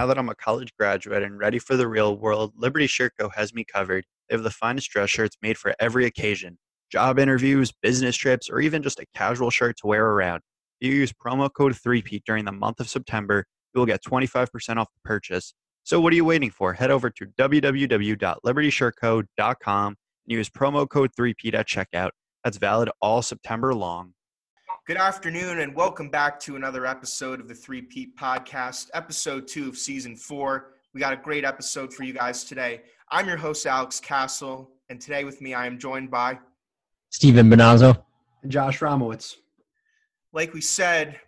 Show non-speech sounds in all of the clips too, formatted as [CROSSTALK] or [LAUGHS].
Now that I'm a college graduate and ready for the real world, Liberty Shirt Co. has me covered. They have the finest dress shirts made for every occasion job interviews, business trips, or even just a casual shirt to wear around. If you use promo code 3P during the month of September, you will get 25% off the purchase. So, what are you waiting for? Head over to www.libertyshirtco.com and use promo code 3P at checkout. That's valid all September long. Good afternoon, and welcome back to another episode of the Three Peat Podcast, episode two of season four. We got a great episode for you guys today. I'm your host, Alex Castle, and today with me, I am joined by, Stephen Bonazzo. and Josh Ramowitz. like we said,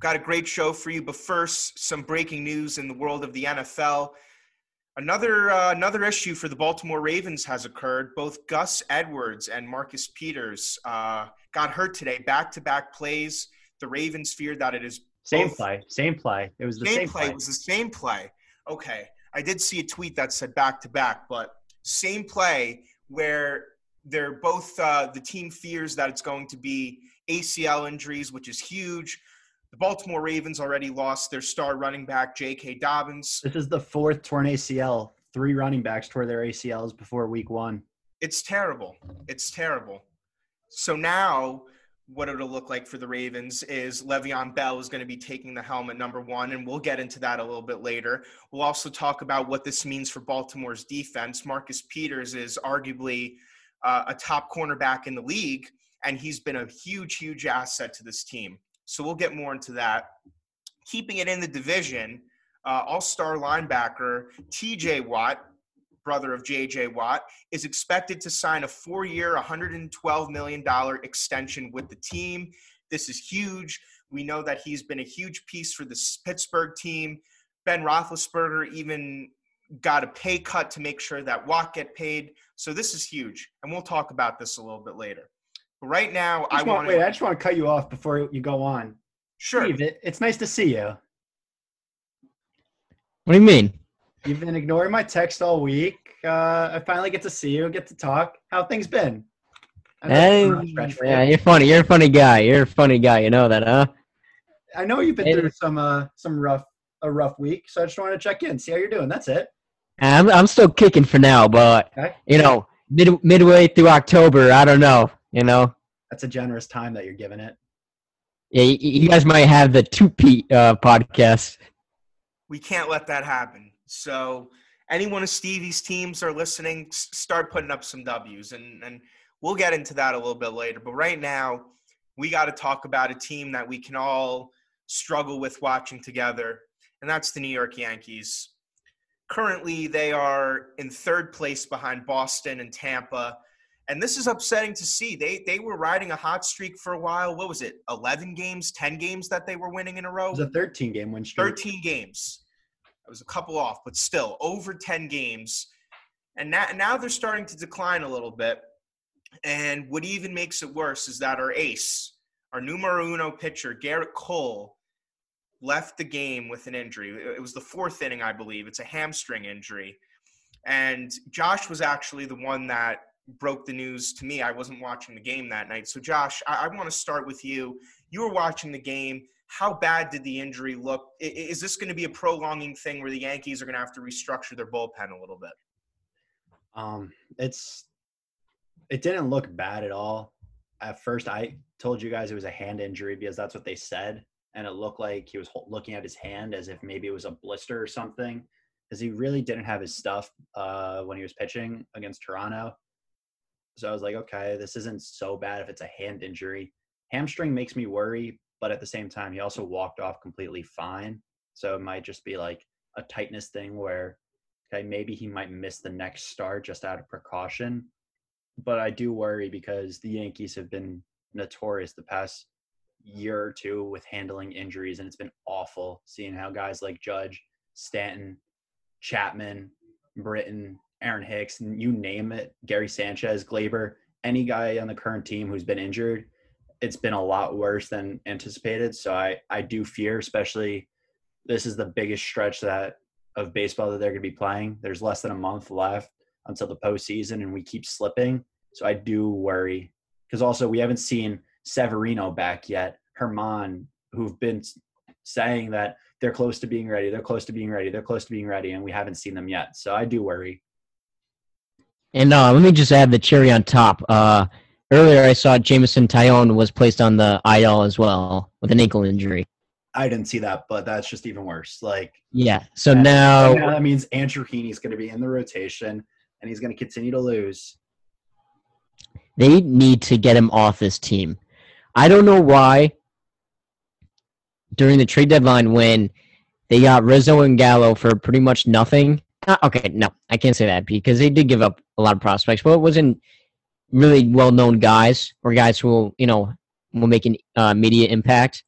got a great show for you. But first, some breaking news in the world of the NFL. Another uh, another issue for the Baltimore Ravens has occurred. Both Gus Edwards and Marcus Peters uh, got hurt today, back to back plays. The Ravens fear that it is Same both- play. Same play. It was the same, same, play. play. It was the same play. Okay. I did see a tweet that said back to back, but same play where they're both uh, the team fears that it's going to be ACL injuries, which is huge. The Baltimore Ravens already lost their star running back, J.K. Dobbins. This is the fourth torn ACL. Three running backs tore their ACLs before week one. It's terrible. It's terrible. So now, what it'll look like for the Ravens is Le'Veon Bell is going to be taking the helmet number one, and we'll get into that a little bit later. We'll also talk about what this means for Baltimore's defense. Marcus Peters is arguably uh, a top cornerback in the league, and he's been a huge, huge asset to this team. So we'll get more into that. Keeping it in the division, uh, all star linebacker TJ Watt, brother of JJ Watt, is expected to sign a four year, $112 million extension with the team. This is huge. We know that he's been a huge piece for the Pittsburgh team. Ben Roethlisberger even got a pay cut to make sure that Watt get paid. So this is huge, and we'll talk about this a little bit later. But right now, I I just want, want wait, I to just want to cut you off before you go on. sure. Steve, it, it's nice to see you. What do you mean? You've been ignoring my text all week. Uh, I finally get to see you, get to talk. How things been? Hey, it's a rough stretch for you. yeah, you're funny. You're a funny guy. You're a funny guy. You know that, huh? I know you've been Hey. through some uh, some rough a rough week, so I just wanted to check in, see how you're doing. That's it. I'm I'm still kicking for now, but Okay. you know, mid midway through October, I don't know. You know, That's a generous time that you're giving it. yeah, you, you guys might have the two Pete uh, podcast. we can't let that happen. So any one of Stevie's teams are listening, start putting up some W's, and and we'll get into that a little bit later. But right now, we got to talk about a team that we can all struggle with watching together, and that's the New York Yankees. Currently, they are in third place behind Boston and Tampa. And this is upsetting to see. They they were riding a hot streak for a while. What was it? 11 games, 10 games that they were winning in a row? It was a 13 game win streak. 13 games. It was a couple off, but still over 10 games. And now, now they're starting to decline a little bit. And what even makes it worse is that our ace, our numero uno pitcher, Gerrit Cole, left the game with an injury. It was the fourth inning, I believe. It's a hamstring injury. And Josh was actually the one that broke the news to me. I wasn't watching the game that night. So, Josh, I, I want to start with you. You were watching the game how bad did the injury look? Is this going to be a prolonging thing where the Yankees are going to have to restructure their bullpen a little bit? Um, it's it didn't look bad at all. At first, I told you guys it was a hand injury because that's what they said, and it looked like he was looking at his hand as if maybe it was a blister or something, because he really didn't have his stuff uh, when he was pitching against Toronto. So I was like, okay, this isn't so bad if it's a hand injury. Hamstring makes me worry, but at the same time, he also walked off completely fine. So it might just be like a tightness thing where Okay, maybe he might miss the next start just out of precaution. But I do worry because the Yankees have been notorious the past year or two with handling injuries, and it's been awful seeing how guys like Judge Stanton, Chapman, Britton, Aaron Hicks, you name it, Gary Sanchez, Gleyber, any guy on the current team who's been injured, it's been a lot worse than anticipated. So I, I do fear, especially this is the biggest stretch that of baseball that they're going to be playing. There's less than a month left until the postseason, and we keep slipping. So I do worry because also we haven't seen Severino back yet. Germán, who've been saying that they're close to being ready, they're close to being ready, they're close to being ready, and we haven't seen them yet. So I do worry. And uh, let me just add the cherry on top. Uh, earlier, I saw Jameson Taillon was placed on the IL as well with an ankle injury. I didn't see that, but that's just even worse. Like, Yeah. So now, now that means Andrew Heaney's going to be in the rotation, and he's going to continue to lose. they need to get him off this team. I don't know why during the trade deadline when they got Rizzo and Gallo for pretty much nothing. Uh, okay, no, I can't say that because they did give up a lot of prospects, but it wasn't really well-known guys or guys who will, you know, will make an uh, immediate impact.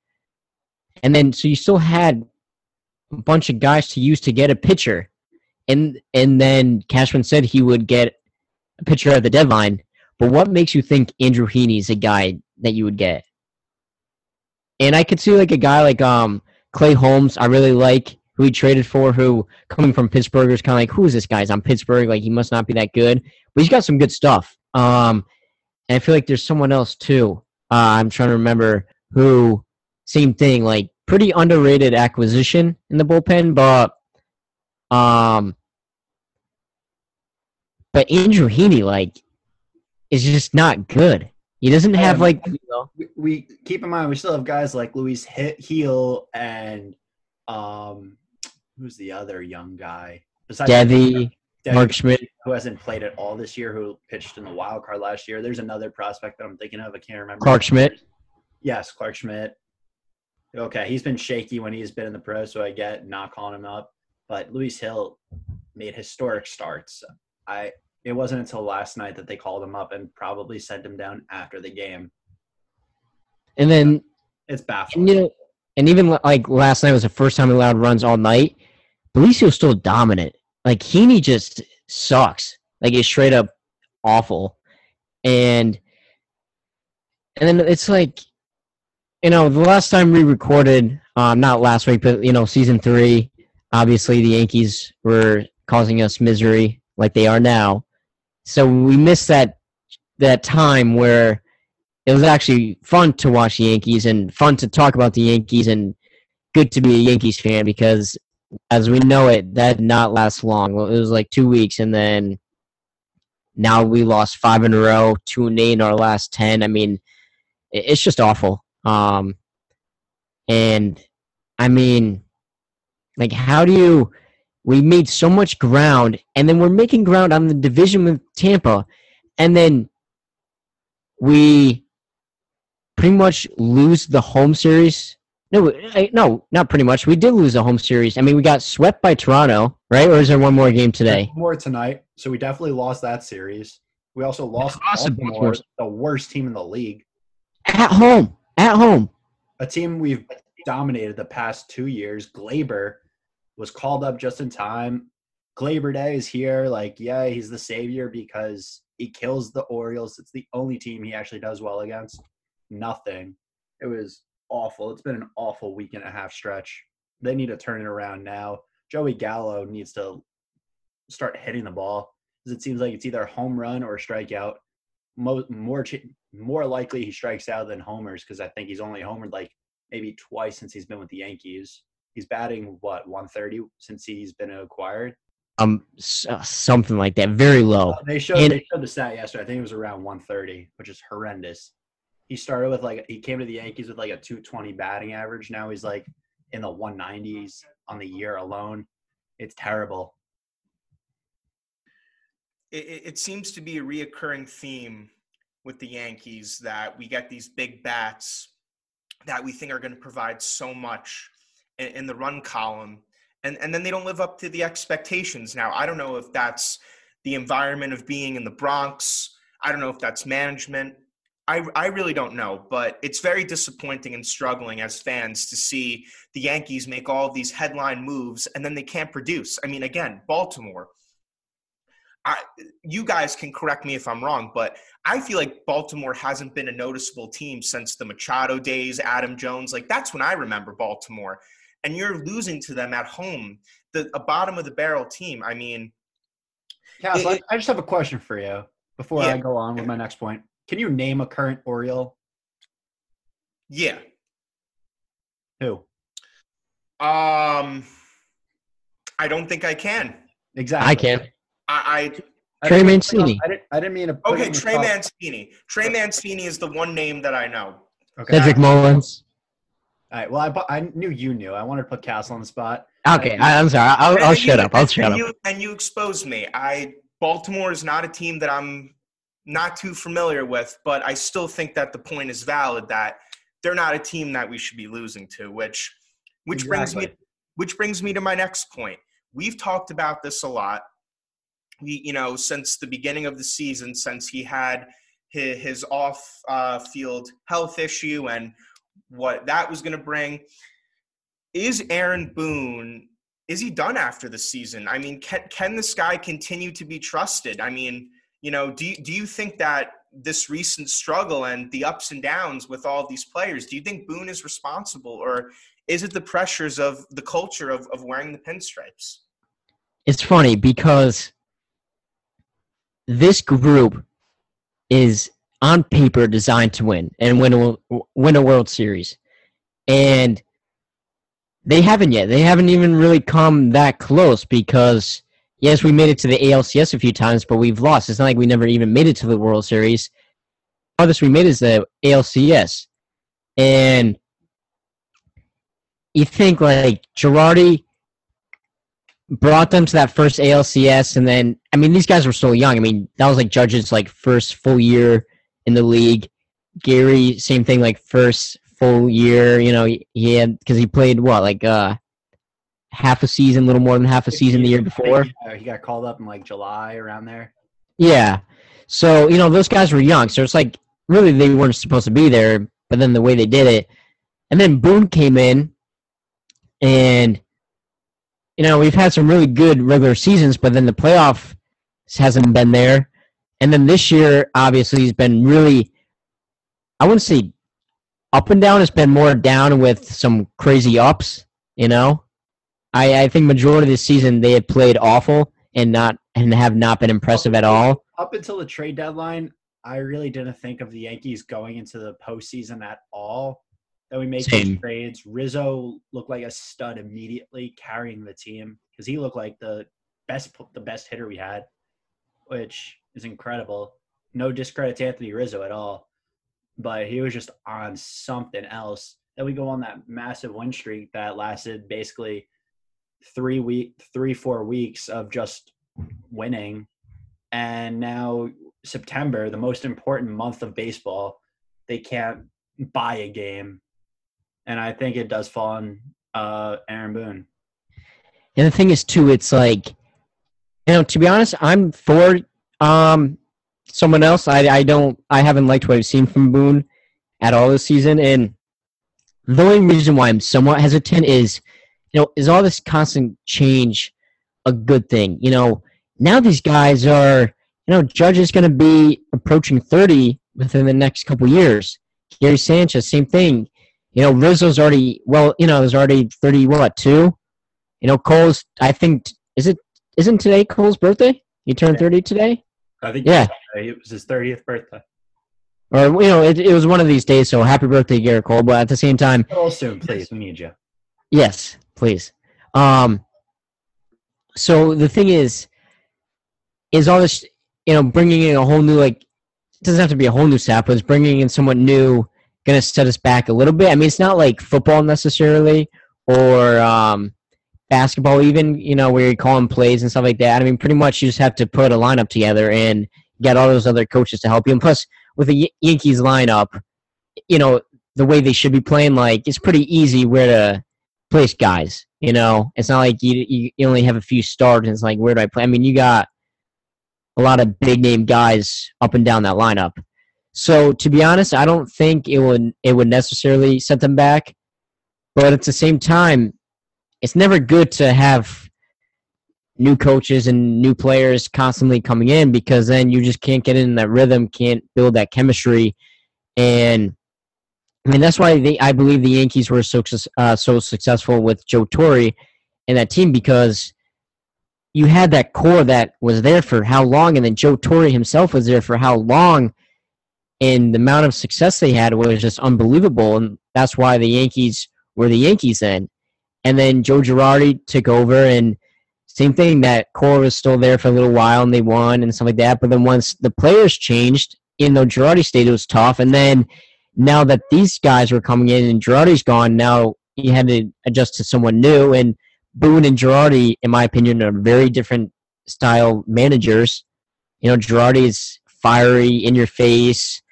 And then so you still had a bunch of guys to use to get a pitcher, and and then Cashman said he would get a pitcher at the deadline. But what makes you think Andrew Heaney is a guy that you would get? And I could see like a guy like um Clay Holmes, I really like who he traded for, who coming from Pittsburgh is kind of like, who is this guy? He's on Pittsburgh, like he must not be that good, but he's got some good stuff. Um, and I feel like there's someone else too. Uh, I'm trying to remember who. Same thing, like pretty underrated acquisition in the bullpen, but um, but Andrew Heaney, like, is just not good. He doesn't have Um, like you know, We, we keep in mind we still have guys like Luis He- Gil and um, who's the other young guy besides Deivi, Mark Schmidt. who hasn't played at all this year, who pitched in the wild card last year. There's another prospect that I'm thinking of. I can't remember. Clark Schmidt. Yes, Clark Schmidt. Okay, he's been shaky when he's been in the pro, so I get not calling him up. But Luis Gil made historic starts. I it wasn't until last night that they called him up and probably sent him down after the game. And then It's and, baffling. you know, and even like last night was the first time he allowed runs all night. Belicio's still dominant. Like Heaney just sucks. Like it's straight up awful. And and then it's like you know, the last time we recorded, um, not last week, but you know, season three, obviously the Yankees were causing us misery like they are now. So we missed that that time where it was actually fun to watch the Yankees and fun to talk about the Yankees and good to be a Yankees fan because as we know it, that did not last long. It was like two weeks and then now we lost five in a row, two and eight in our last ten. I mean, it's just awful. Um, and I mean, like, how do you? We made so much ground, and then we're making ground on the division with Tampa, and then we pretty much lose the home series. No, I- no, not pretty much. We did lose the home series. I mean, we got swept by Toronto, right? Or is there one more game today? More tonight, so we definitely lost that series. We also lost lost Baltimore, Baltimore. the worst team in the league, At home, at home. a team we've dominated the past two years. Gleyber was called up just in time. Gleyber Day is here. Like, yeah, he's the savior because he kills the Orioles. It's the only team he actually does well against. Nothing. It was awful. It's been an awful week and a half stretch. They need to turn it around now. Joey Gallo needs to start hitting the ball because it seems like it's either a home run or a strikeout. Mo- more ch- more likely he strikes out than homers because I think he's only homered like maybe twice since he's been with the Yankees. He's batting what 130 since he's been acquired. Um, s- uh, something like that. Very low. Uh, They showed And- they showed the stat yesterday. I think it was around 130, which is horrendous. He started with like he came to the Yankees with like a 220 batting average. Now he's like in the 190s on the year alone. It's terrible. it, it seems to be a reoccurring theme with the Yankees that we get these big bats that we think are going to provide so much in, in the run column, and and then they don't live up to the expectations. Now I don't know if that's the environment of being in the Bronx. I don't know if that's management. I, I really don't know, but it's very disappointing and struggling as fans to see the Yankees make all of these headline moves and then they can't produce. I mean, again, Baltimore. I, you guys can correct me if I'm wrong, but I feel like Baltimore hasn't been a noticeable team since the Machado days, Adam Jones. Like that's when I remember Baltimore, and you're losing to them at home, the a bottom of the barrel team. I mean, Castle, it- I, I just have a question for you before Yeah. I go on with my next point. Can you name a current Oriole? yeah. Who? Um, I don't think I can. Exactly. I can. I, I Trey didn't Mancini. I didn't, I didn't mean to. Okay. it in the Trey top- Mancini. Trey Mancini is the one name that I know. Okay. Cedric Mullins. All right. Well, I, I knew you knew. I wanted to put Castle on the spot. Okay, I, I'm sorry. I'll, I'll shut you- up. I'll and shut up. You, and you exposed me. I Baltimore is not a team that I'm not too familiar with, but I still think that the point is valid that they're not a team that we should be losing to. Which, which brings me, which brings me to my next point. We've talked about this a lot. We, you know, since the beginning of the season, since he had his, his off-field uh, health issue and what that was going to bring. Is Aaron Boone is he done after the season? I mean, can can this guy continue to be trusted? I mean, you know, do do you think that this recent struggle and the ups and downs with all these players, do you think Boone is responsible, or is it the pressures of the culture of, of wearing the pinstripes? It's funny because this group is on paper designed to win and win a win a World Series, and they haven't yet. They haven't even really come that close because yes, we made it to the ALCS a few times, but we've lost. It's not like we never even made it to the World Series. Farthest we made is the ALCS, and you think like Girardi brought them to that first ALCS, and then I mean these guys were still young. I mean that was like Judge's like first full year in the league. Gary, same thing, like first full year. You know, he, he had because he played what like uh half a season, a little more than half a season the year before. he- got called up in like July around there. Yeah. So, you know, those guys were young. So it's like really they weren't supposed to be there, but then the way they did it. And then Boone came in and you know, we've had some really good regular seasons, but then the playoff hasn't been there. And then this year, obviously, he's been really I wouldn't say up and down, it's been more down with some crazy ups, you know. I, I think majority of the season they had played awful and not and have not been impressive at all. Up until the trade deadline, I really didn't think of the Yankees going into the postseason at all. Then we Same. these trades. Rizzo looked like a stud immediately, carrying the team because he looked like the best the best hitter we had, which is incredible. No discredit to Anthony Rizzo at all, but he was just on something else. Then we go on that massive win streak that lasted basically three week, three four weeks of just winning, and now September, the most important month of baseball, they can't buy a game, and I think it does fall on uh, Aaron Boone. And the thing is too, it's like you know, to be honest, I'm for um someone else. I I don't I haven't liked what I've seen from Boone at all this season. And the only reason why I'm somewhat hesitant is you know, is all this constant change a good thing? You know, now these guys are you know, Judge is gonna be approaching thirty within the next couple years. Gary Sanchez, same thing. You know, Rizzo's already well, you know, there's already thirty what, two? You know, Cole's. I think is it isn't today Cole's birthday? He turned thirty today, I think Yeah. Uh, it was his thirtieth birthday. or you know, it, it was one of these days. So happy birthday, Gerrit Cole! But at the same time, soon, please. We need you. yes, please. Um. So the thing is, is all this you know bringing in a whole new like it doesn't have to be a whole new staff, but it's bringing in someone new going to set us back a little bit. I mean, it's not like football necessarily or um, basketball, even, you know, where you're calling plays and stuff like that. I mean, pretty much you just have to put a lineup together and get all those other coaches to help you. And plus, with the Yankees lineup, you know, the way they should be playing, like, it's pretty easy where to place guys. You know, it's not like you, you, you only have a few stars and it's like, where do I play? I mean, you got a lot of big name guys up and down that lineup. So to be honest, I don't think it would it would necessarily set them back. But at the same time, it's never good to have new coaches and new players constantly coming in because then you just can't get in that rhythm, can't build that chemistry, and I mean that's why they, I believe the Yankees were so uh, so successful with Joe Torre and that team because you had that core that was there for how long, and then Joe Torre himself was there for how long, and the amount of success they had was just unbelievable, and that's why the Yankees were the Yankees then. And then Joe Girardi took over, and same thing. That core was still there for a little while, and they won and stuff like that. But then once the players changed, in though Girardi stayed, it was tough. And then now that these guys were coming in and Girardi's gone, now he had to adjust to someone new. And Boone and Girardi, in my opinion, are very different style managers. You know, Girardi is fiery, in your face,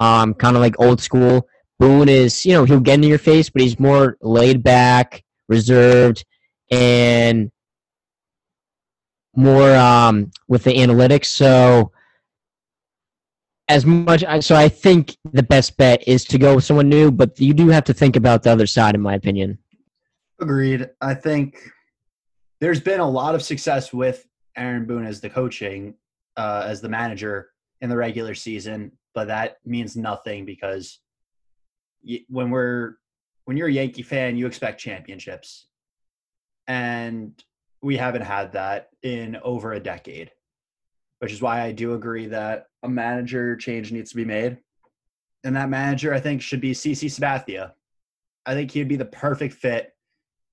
um, kind of like old school. Boone is, you know, he'll get in your face, but he's more laid back, reserved, and more um, with the analytics. So as much, so I think the best bet is to go with someone new, but you do have to think about the other side, in my opinion. Agreed. I think there's been a lot of success with Aaron Boone as the coaching, uh, as the manager in the regular season, but that means nothing because when we're when you're a Yankee fan, you expect championships, and we haven't had that in over a decade, which is why I do agree that a manager change needs to be made, and that manager I think should be CC Sabathia. I think he'd be the perfect fit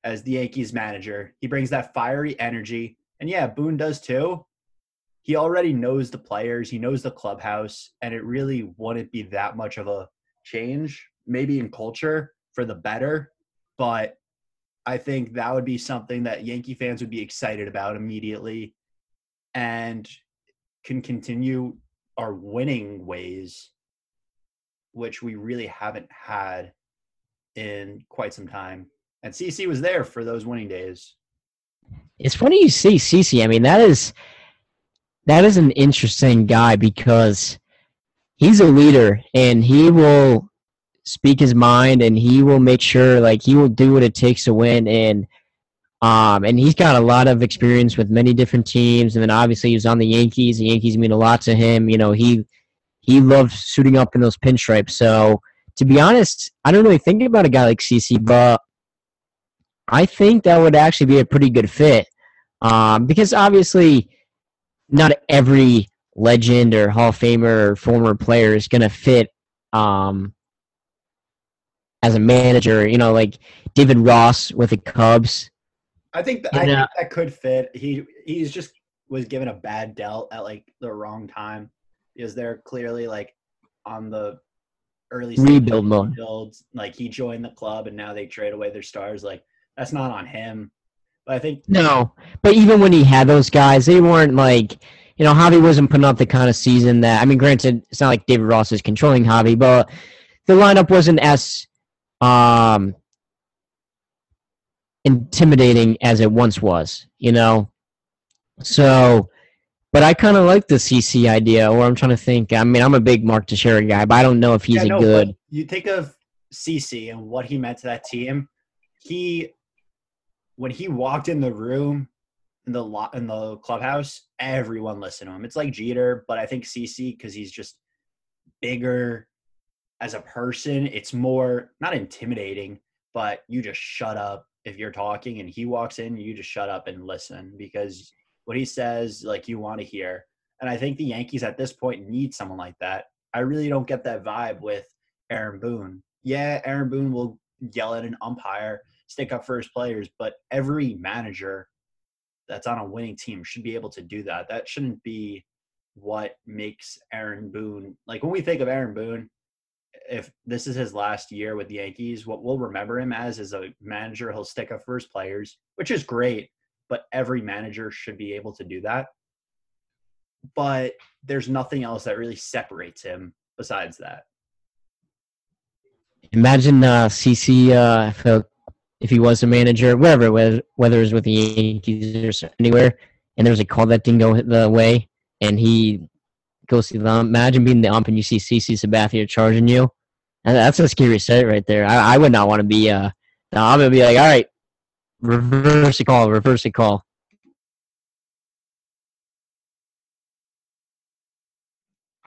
as the Yankees manager. He brings that fiery energy. And yeah, Boone does too. He already knows the players, he knows the clubhouse, and it really wouldn't be that much of a change, maybe in culture for the better. But I think that would be something that Yankee fans would be excited about immediately and can continue our winning ways, which we really haven't had in quite some time and CC was there for those winning days. It's funny you see CC. I mean, that is that is an interesting guy because he's a leader and he will speak his mind and he will make sure like he will do what it takes to win and um and he's got a lot of experience with many different teams and then obviously he was on the Yankees. The Yankees mean a lot to him. You know, he he loves suiting up in those pinstripes. So to be honest, I don't really think about a guy like CC, but I think that would actually be a pretty good fit um, because obviously not every legend or Hall of Famer or former player is to fit um, as a manager. You know, like David Ross with the Cubs. I think that, I think that could fit. He he's just was given a bad dealt at like the wrong time because they're clearly like on the early rebuild mode. Builds. Like he joined the club and now they trade away their stars. Like that's not on him. But I think no. But even when he had those guys, they weren't like you know Javi wasn't putting up the kind of season that I mean. Granted, it's not like David Ross is controlling Javi, but the lineup wasn't as um intimidating as it once was. You know, so. But I kind of like the CC idea, or I'm trying to think. I mean, I'm a big Mark Teixeira guy, but I don't know if he's yeah, no, a good. You think of CC and what he meant to that team. He when he walked in the room in the lot in the clubhouse, everyone listened to him. It's like Jeter, but I think CC because he's just bigger as a person. It's more not intimidating, but you just shut up if you're talking and he walks in, you just shut up and listen because what he says, like you want to hear. And I think the Yankees at this point need someone like that. I really don't get that vibe with Aaron Boone. Yeah, Aaron Boone will yell at an umpire stick up for his players, but every manager that's on a winning team should be able to do that. That shouldn't be what makes Aaron Boone like when we think of Aaron Boone, if this is his last year with the Yankees, what we'll remember him as is a manager. He'll stick up for his players, which is great, but every manager should be able to do that. But there's nothing else that really separates him besides that. Imagine uh, CC uh, if he was a manager, whatever, whether whether it was with the Yankees or anywhere, and there was a call that didn't go the way, and he go see them. Imagine being the ump and you see CC Sabathia charging you. And that's a scary sight right there. I, I would not want to be. Uh, I'm gonna be like, all right, reverse the call, reverse the call.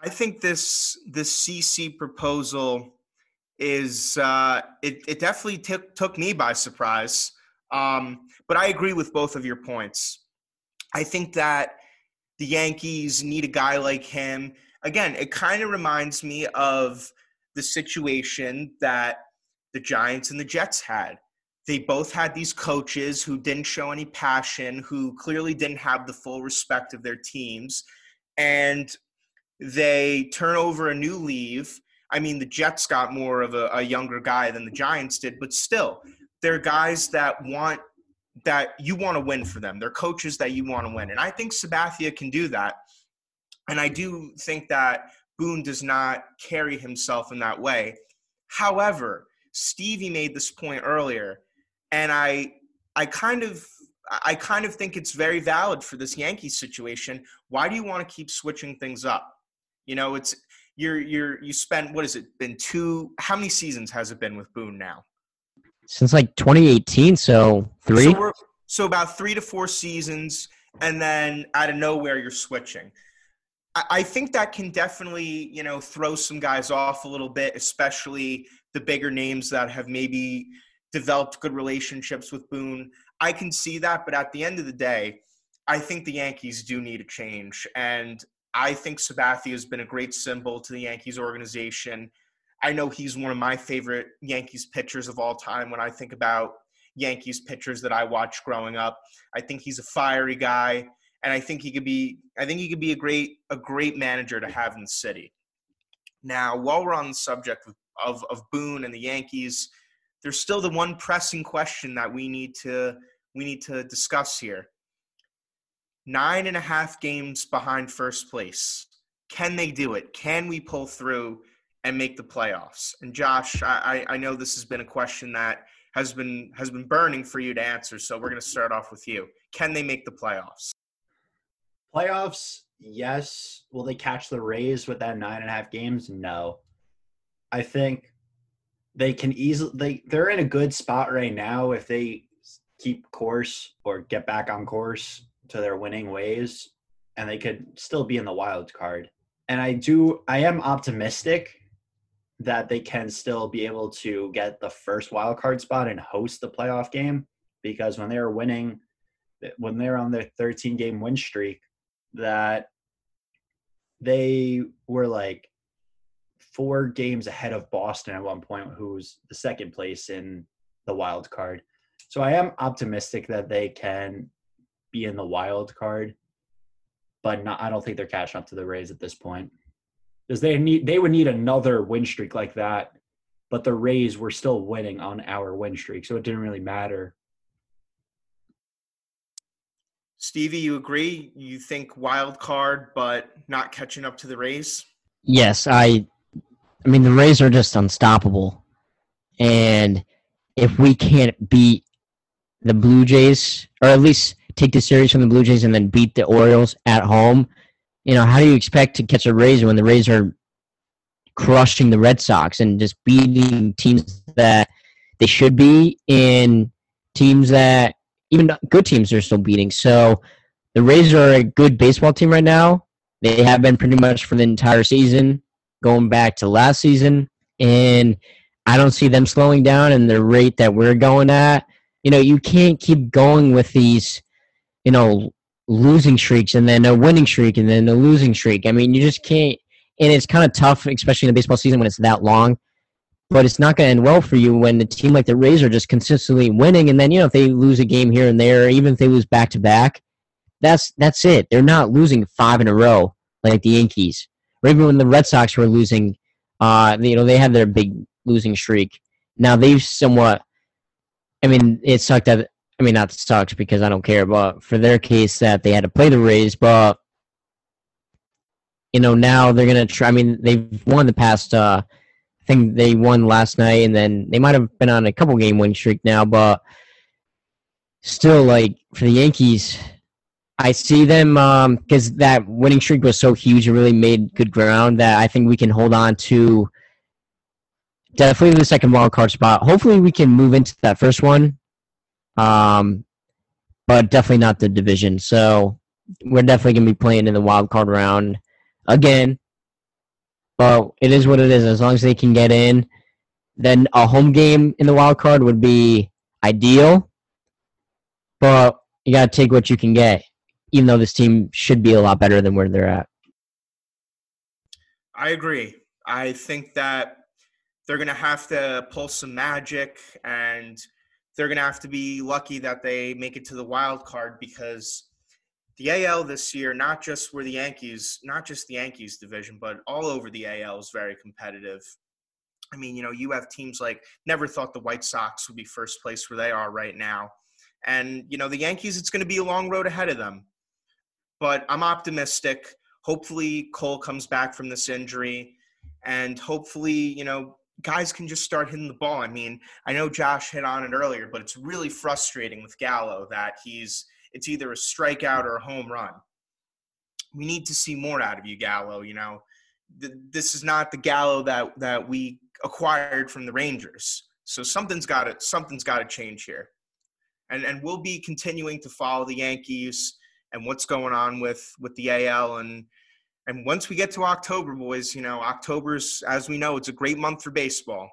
I think this this CC proposal is uh, it, it definitely took took me by surprise. Um, but I agree with both of your points. I think that the Yankees need a guy like him. Again, it kind of reminds me of the situation that the Giants and the Jets had. They both had these coaches who didn't show any passion, who clearly didn't have the full respect of their teams. And they turn over a new leaf. I mean, the Jets got more of a, a younger guy than the Giants did, but still, they're guys that want that you want to win for them. They're coaches that you want to win. And I think Sabathia can do that. And I do think that Boone does not carry himself in that way. However, Stevie made this point earlier, and I I kind of I kind of think it's very valid for this Yankees situation. Why do you want to keep switching things up? You know, it's you're you're you spent what has it been two how many seasons has it been with Boone now? Since like 2018, so three. So, so about three to four seasons, and then out of nowhere you're switching. I, I think that can definitely you know throw some guys off a little bit, especially the bigger names that have maybe developed good relationships with Boone. I can see that, but at the end of the day, I think the Yankees do need a change. And I think Sabathia has been a great symbol to the Yankees organization. I know he's one of my favorite Yankees pitchers of all time when I think about Yankees pitchers that I watched growing up. I think he's a fiery guy and I think he could be I think he could be a great a great manager to have in the city. Now, while we're on the subject of, of, of Boone and the Yankees, there's still the one pressing question that we need to we need to discuss here nine and a half games behind first place. Can they do it? Can we pull through and make the playoffs? And Josh, I, I know this has been a question that has been has been burning for you to answer. So we're going to start off with you. Can they make the playoffs? Playoffs, yes. Will they catch the Rays with that nine and a half games? No. I think they can easily they they're in a good spot right now if they keep course or get back on course to their winning ways and they could still be in the wild card. And I do I am optimistic that they can still be able to get the first wild card spot and host the playoff game because when they were winning when they're on their 13 game win streak that they were like four games ahead of Boston at one point who's the second place in the wild card. So I am optimistic that they can be in the wild card, but not. I don't think they're catching up to the Rays at this point because they need they would need another win streak like that. But the Rays were still winning on our win streak, so it didn't really matter. Stevie, you agree? You think wild card, but not catching up to the Rays? Yes, I. I mean, the Rays are just unstoppable, and if we can't beat the Blue Jays, or at least take the series from the Blue Jays and then beat the Orioles at home, you know, how do you expect to catch a Rays when the Rays are crushing the Red Sox and just beating teams that they should be in teams that even good teams are still beating. So the Rays are a good baseball team right now. They have been pretty much for the entire season, going back to last season. And I don't see them slowing down and the rate that we're going at. You know, you can't keep going with these you know, losing streaks and then a winning streak and then a losing streak. I mean, you just can't. And it's kind of tough, especially in the baseball season when it's that long. But it's not going to end well for you when the team like the Rays are just consistently winning, and then you know if they lose a game here and there, even if they lose back to back, that's that's it. They're not losing five in a row like the Yankees, or even when the Red Sox were losing. Uh, you know they had their big losing streak. Now they've somewhat. I mean, it sucked that I mean, not sucks because I don't care, but for their case that they had to play the Rays, but you know now they're gonna try. I mean, they've won the past. Uh, I think they won last night, and then they might have been on a couple game win streak now, but still, like for the Yankees, I see them because that winning streak was so huge it really made good ground that I think we can hold on to definitely the second wild card spot. Hopefully, we can move into that first one, um, but definitely not the division. So we're definitely going to be playing in the wild card round again. But it is what it is. As long as they can get in, then a home game in the wild card would be ideal. But you got to take what you can get even though this team should be a lot better than where they're at. I agree. I think that they're going to have to pull some magic and they're going to have to be lucky that they make it to the wild card because the AL this year, not just where the Yankees, not just the Yankees division, but all over the AL is very competitive. I mean, you know, you have teams like never thought the White Sox would be first place where they are right now. And, you know, the Yankees, it's going to be a long road ahead of them but I'm optimistic. Hopefully, Cole comes back from this injury, and hopefully, you know, guys can just start hitting the ball. I mean, I know Josh hit on it earlier, but it's really frustrating with Gallo that he's it's either a strikeout or a home run. We need to see more out of you, Gallo. You know, this is not the Gallo that that we acquired from the Rangers. So something's got to something's got to change here, and and we'll be continuing to follow the Yankees and what's going on with with the AL and and once we get to October, boys, you know, October's as we know, it's a great month for baseball.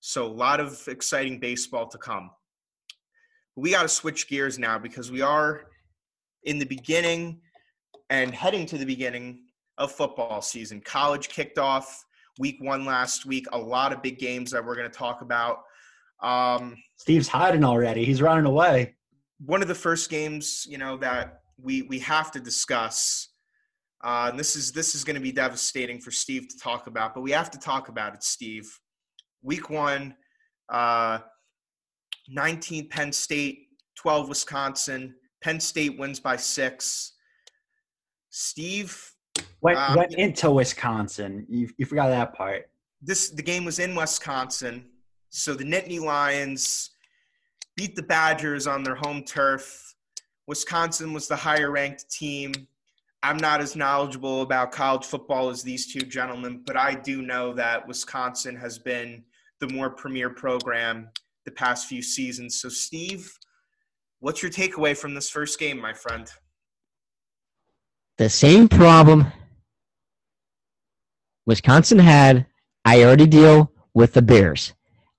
So a lot of exciting baseball to come. But we got to switch gears now because we are in the beginning and heading to the beginning of football season. College kicked off week one last week. A lot of big games that we're going to talk about. Um, Steve's hiding already. He's running away. One of the first games, you know, that we we have to discuss. Uh, and this is this is going to be devastating for Steve to talk about, but we have to talk about it, Steve. Week one, uh, 19 Penn State, 12 Wisconsin. Penn State wins by six. Steve went, um, went into Wisconsin. You, you forgot that part. This the game was in Wisconsin, so the Nittany Lions beat the Badgers on their home turf Wisconsin was the higher ranked team. I'm not as knowledgeable about college football as these two gentlemen, but I do know that Wisconsin has been the more premier program the past few seasons. So, Steve, what's your takeaway from this first game, my friend? The same problem Wisconsin had, I already deal with the Bears.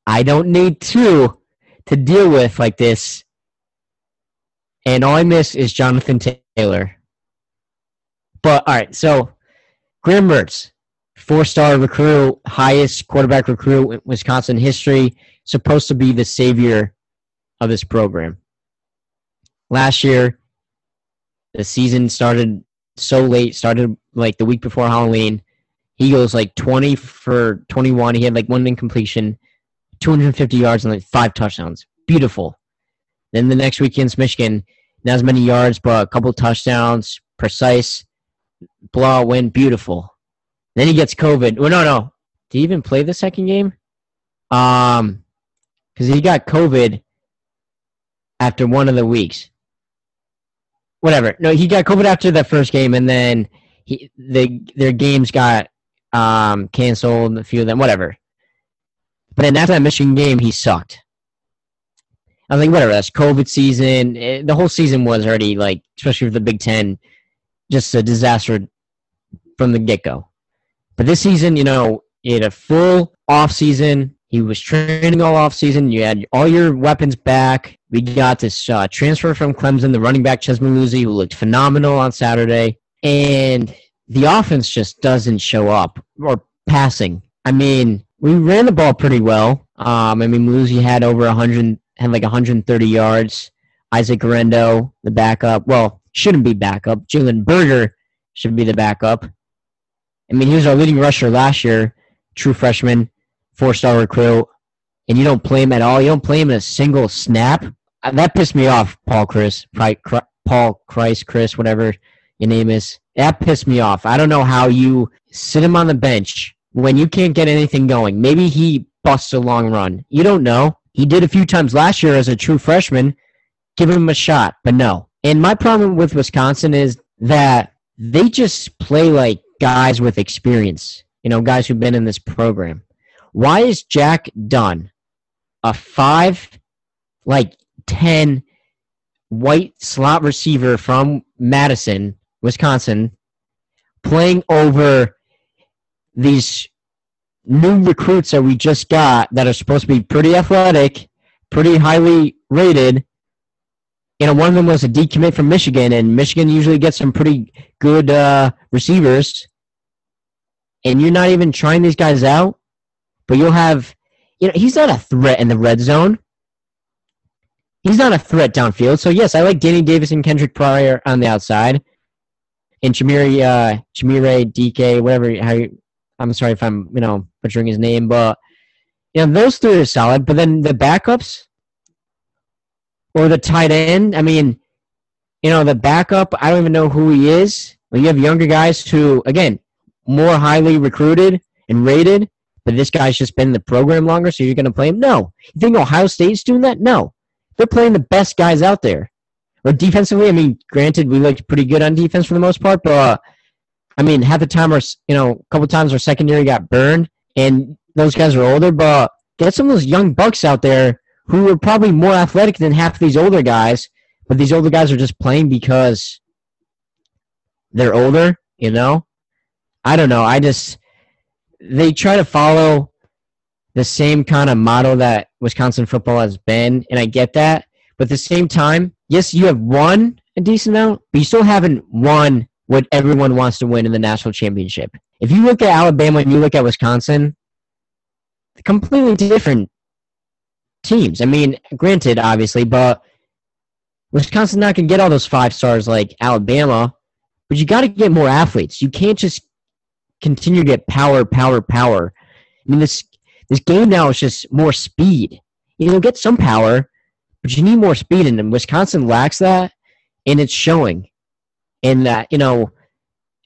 I don't need two to deal with like this and all I miss is Jonathan Taylor. But all right, so Graham Mertz, four-star recruit, highest quarterback recruit in Wisconsin history, supposed to be the savior of this program. Last year, the season started so late, started like the week before Halloween. He goes like 20 for 21. He had like one incompletion, 250 yards, and like five touchdowns. Beautiful. Then the next week against Michigan, not as many yards, but a couple touchdowns, precise, blowout win, beautiful. Then he gets COVID. Well, no, no. Did he even play the second game? Um, because he got COVID after one of the weeks. Whatever. No, he got COVID after the first game, and then he the their games got um canceled. A few of them, whatever. But then after that Michigan game, he sucked. I was like, whatever, that's COVID season. It, eh, the whole season was already like, especially with the Big Ten, just a disaster from the get go. But this season, you know, he had a full off season. He was training all off season. You had all your weapons back. We got this uh, transfer from Clemson, the running back Chez Mellusi, who looked phenomenal on Saturday. And the offense just doesn't show up or passing. I mean, we ran the ball pretty well. Um, I mean, Mellusi had over 100 had like 130 yards. Isaac Guerendo, the backup. Well, shouldn't be backup. Jalen Berger should be the backup. I mean, he was our leading rusher last year, true freshman, four star recruit, and you don't play him at all. You don't play him in a single snap. Uh, that pissed me off, Paul Chris, Paul Christ, Chris, whatever your name is. That pissed me off. I don't know how you sit him on the bench when you can't get anything going. Maybe he busts a long run. You don't know. He did a few times last year as a true freshman. Give him a shot, but no. And my problem with Wisconsin is that they just play like guys with experience, you know, guys who've been in this program. Why is Jack Dunn, a five, like 10 white slot receiver from Madison, Wisconsin, playing over these new recruits that we just got that are supposed to be pretty athletic, pretty highly rated. You know, one of them was a decommit from Michigan, and Michigan usually gets some pretty good uh, receivers. And you're not even trying these guys out, but you'll have, you know, he's not a threat in the red zone. He's not a threat downfield. So yes, I like Danny Davis and Kendrick Pryor on the outside, and Chimere, uh, Chimere DK, whatever. How you, I'm sorry if I'm, you know, butchering his name, but you know, those three are solid. But then the backups or the tight end, I mean, you know, the backup, I don't even know who he is. Well, you have younger guys who, again, more highly recruited and rated, but this guy's just been in the program longer, so you're going to play him? No. You think Ohio State's doing that? No. They're playing the best guys out there. Or defensively, I mean, granted, we looked pretty good on defense for the most part, but uh, I mean, half the time our, you know, a couple times our secondary got burned, and those guys are older. But get some of those young bucks out there who are probably more athletic than half of these older guys, but these older guys are just playing because they're older. You know, I don't know. I just they try to follow the same kind of model that Wisconsin football has been, and I get that. But at the same time, yes, you have won a decent amount, but you still haven't won what everyone wants to win in the national championship. If you look at Alabama and you look at Wisconsin, completely different teams. I mean, granted, obviously, but Wisconsin's not going to get all those five stars like Alabama, but you got to get more athletes. You can't just continue to get power, power, power. I mean, this this game now is just more speed. You know, get some power, but you need more speed, and Wisconsin lacks that, and it's showing. In that, you know,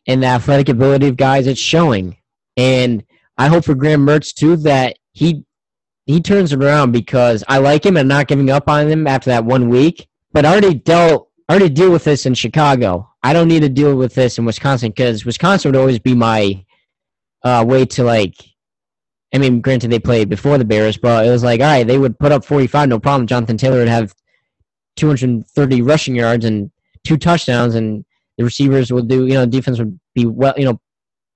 in the athletic ability of guys, it's showing. And I hope for Graham Mertz too that he he turns it around because I like him and not giving up on him after that one week. But I already dealt, I already deal with this in Chicago. I don't need to deal with this in Wisconsin because Wisconsin would always be my uh, way to like. I mean, granted they played before the Bears, but it was like, all right, they would put up 45, no problem. Jonathan Taylor would have 230 rushing yards and two touchdowns, and the receivers would do, you know, defense would be well, you know,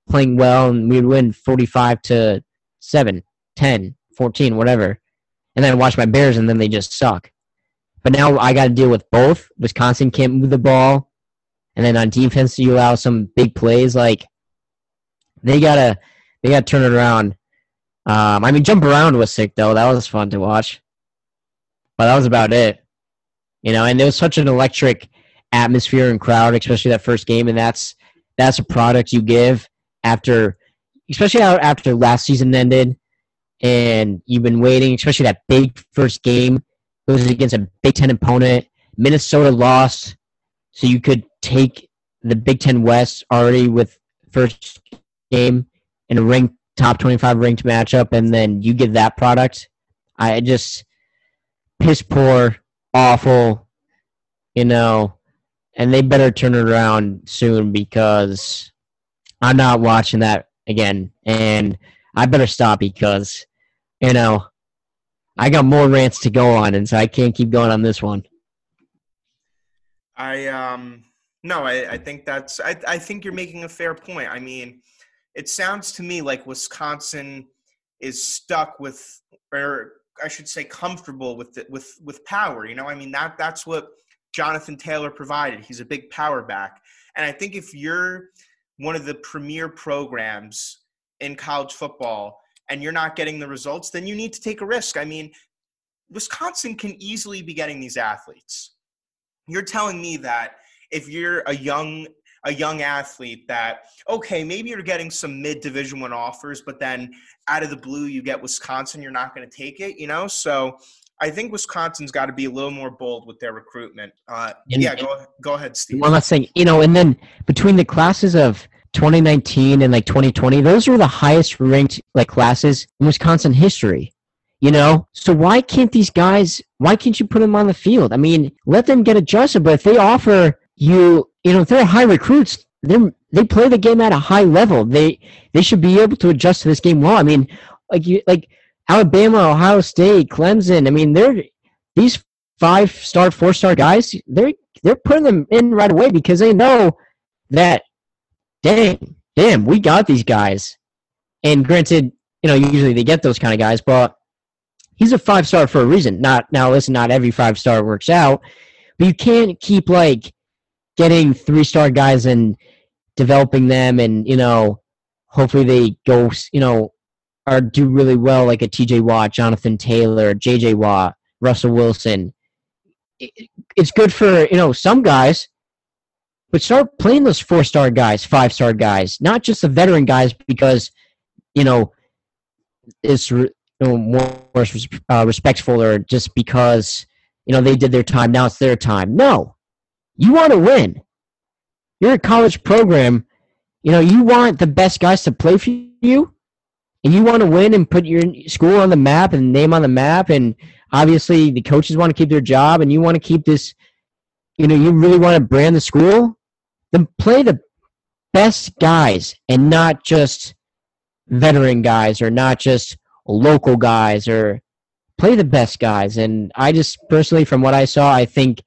playing well, and we would win 45 to 7, 10, 14, whatever. And then I watch my Bears, and then they just suck. But now I got to deal with both. Wisconsin can't move the ball, and then on defense you allow some big plays. Like they gotta, they gotta turn it around. Um, I mean, jump around was sick though. That was fun to watch. But that was about it. You know, and it was such an electric atmosphere and crowd, especially that first game, and that's that's a product you give after, especially after last season ended, and you've been waiting, especially that big first game. It was against a Big Ten opponent. Minnesota lost, so you could take the Big Ten West already with first game in a ranked top twenty-five ranked matchup, and then you get that product. I just piss poor, awful, you know, and they better turn it around soon because I'm not watching that again, and I better stop because you know I got more rants to go on, and so I can't keep going on this one. I um no, I, I think that's I, I think you're making a fair point. I mean, it sounds to me like Wisconsin is stuck with or I should say comfortable with it, with with power. You know, I mean that that's what Jonathan Taylor provided. He's a big power back. And I think if you're one of the premier programs in college football and you're not getting the results, then you need to take a risk. I mean, Wisconsin can easily be getting these athletes. You're telling me that if you're a young a young athlete that okay maybe you're getting some mid division one offers but then out of the blue you get wisconsin you're not going to take it you know so I think Wisconsin's got to be a little more bold with their recruitment. Uh, And- yeah, go go ahead, Steve. One last thing, you know, and then between the classes of 2019 and like 2020, those were the highest ranked like classes in Wisconsin history. You know, so why can't these guys? Why can't you put them on the field? I mean, let them get adjusted. But if they offer you, you know, if they're high recruits, they they play the game at a high level. They they should be able to adjust to this game well. I mean, like you like Alabama, Ohio State, Clemson. I mean, they're these five star, four star guys. They're they're putting them in right away because they know that, dang, damn, we got these guys. And granted, you know, usually they get those kind of guys, but he's a five star for a reason. Not now, listen, not every five star works out, but you can't keep like getting three star guys and developing them, and you know, hopefully they go, you know, or do really well, like a T.J. Watt, Jonathan Taylor, J.J. Watt, Russell Wilson. It's good for you know some guys, but start playing those four star guys, five star guys, not just the veteran guys, because you know it's you know, more uh, respectful or just because you know they did their time. Now it's their time. No, you want to win. You're a college program. You know you want the best guys to play for you, and you want to win and put your school on the map and name on the map. And obviously, the coaches want to keep their job, and you want to keep this. You know, you really want to brand the school. Then play the best guys and not just veteran guys or not just local guys or play the best guys. And I just personally, from what I saw, I think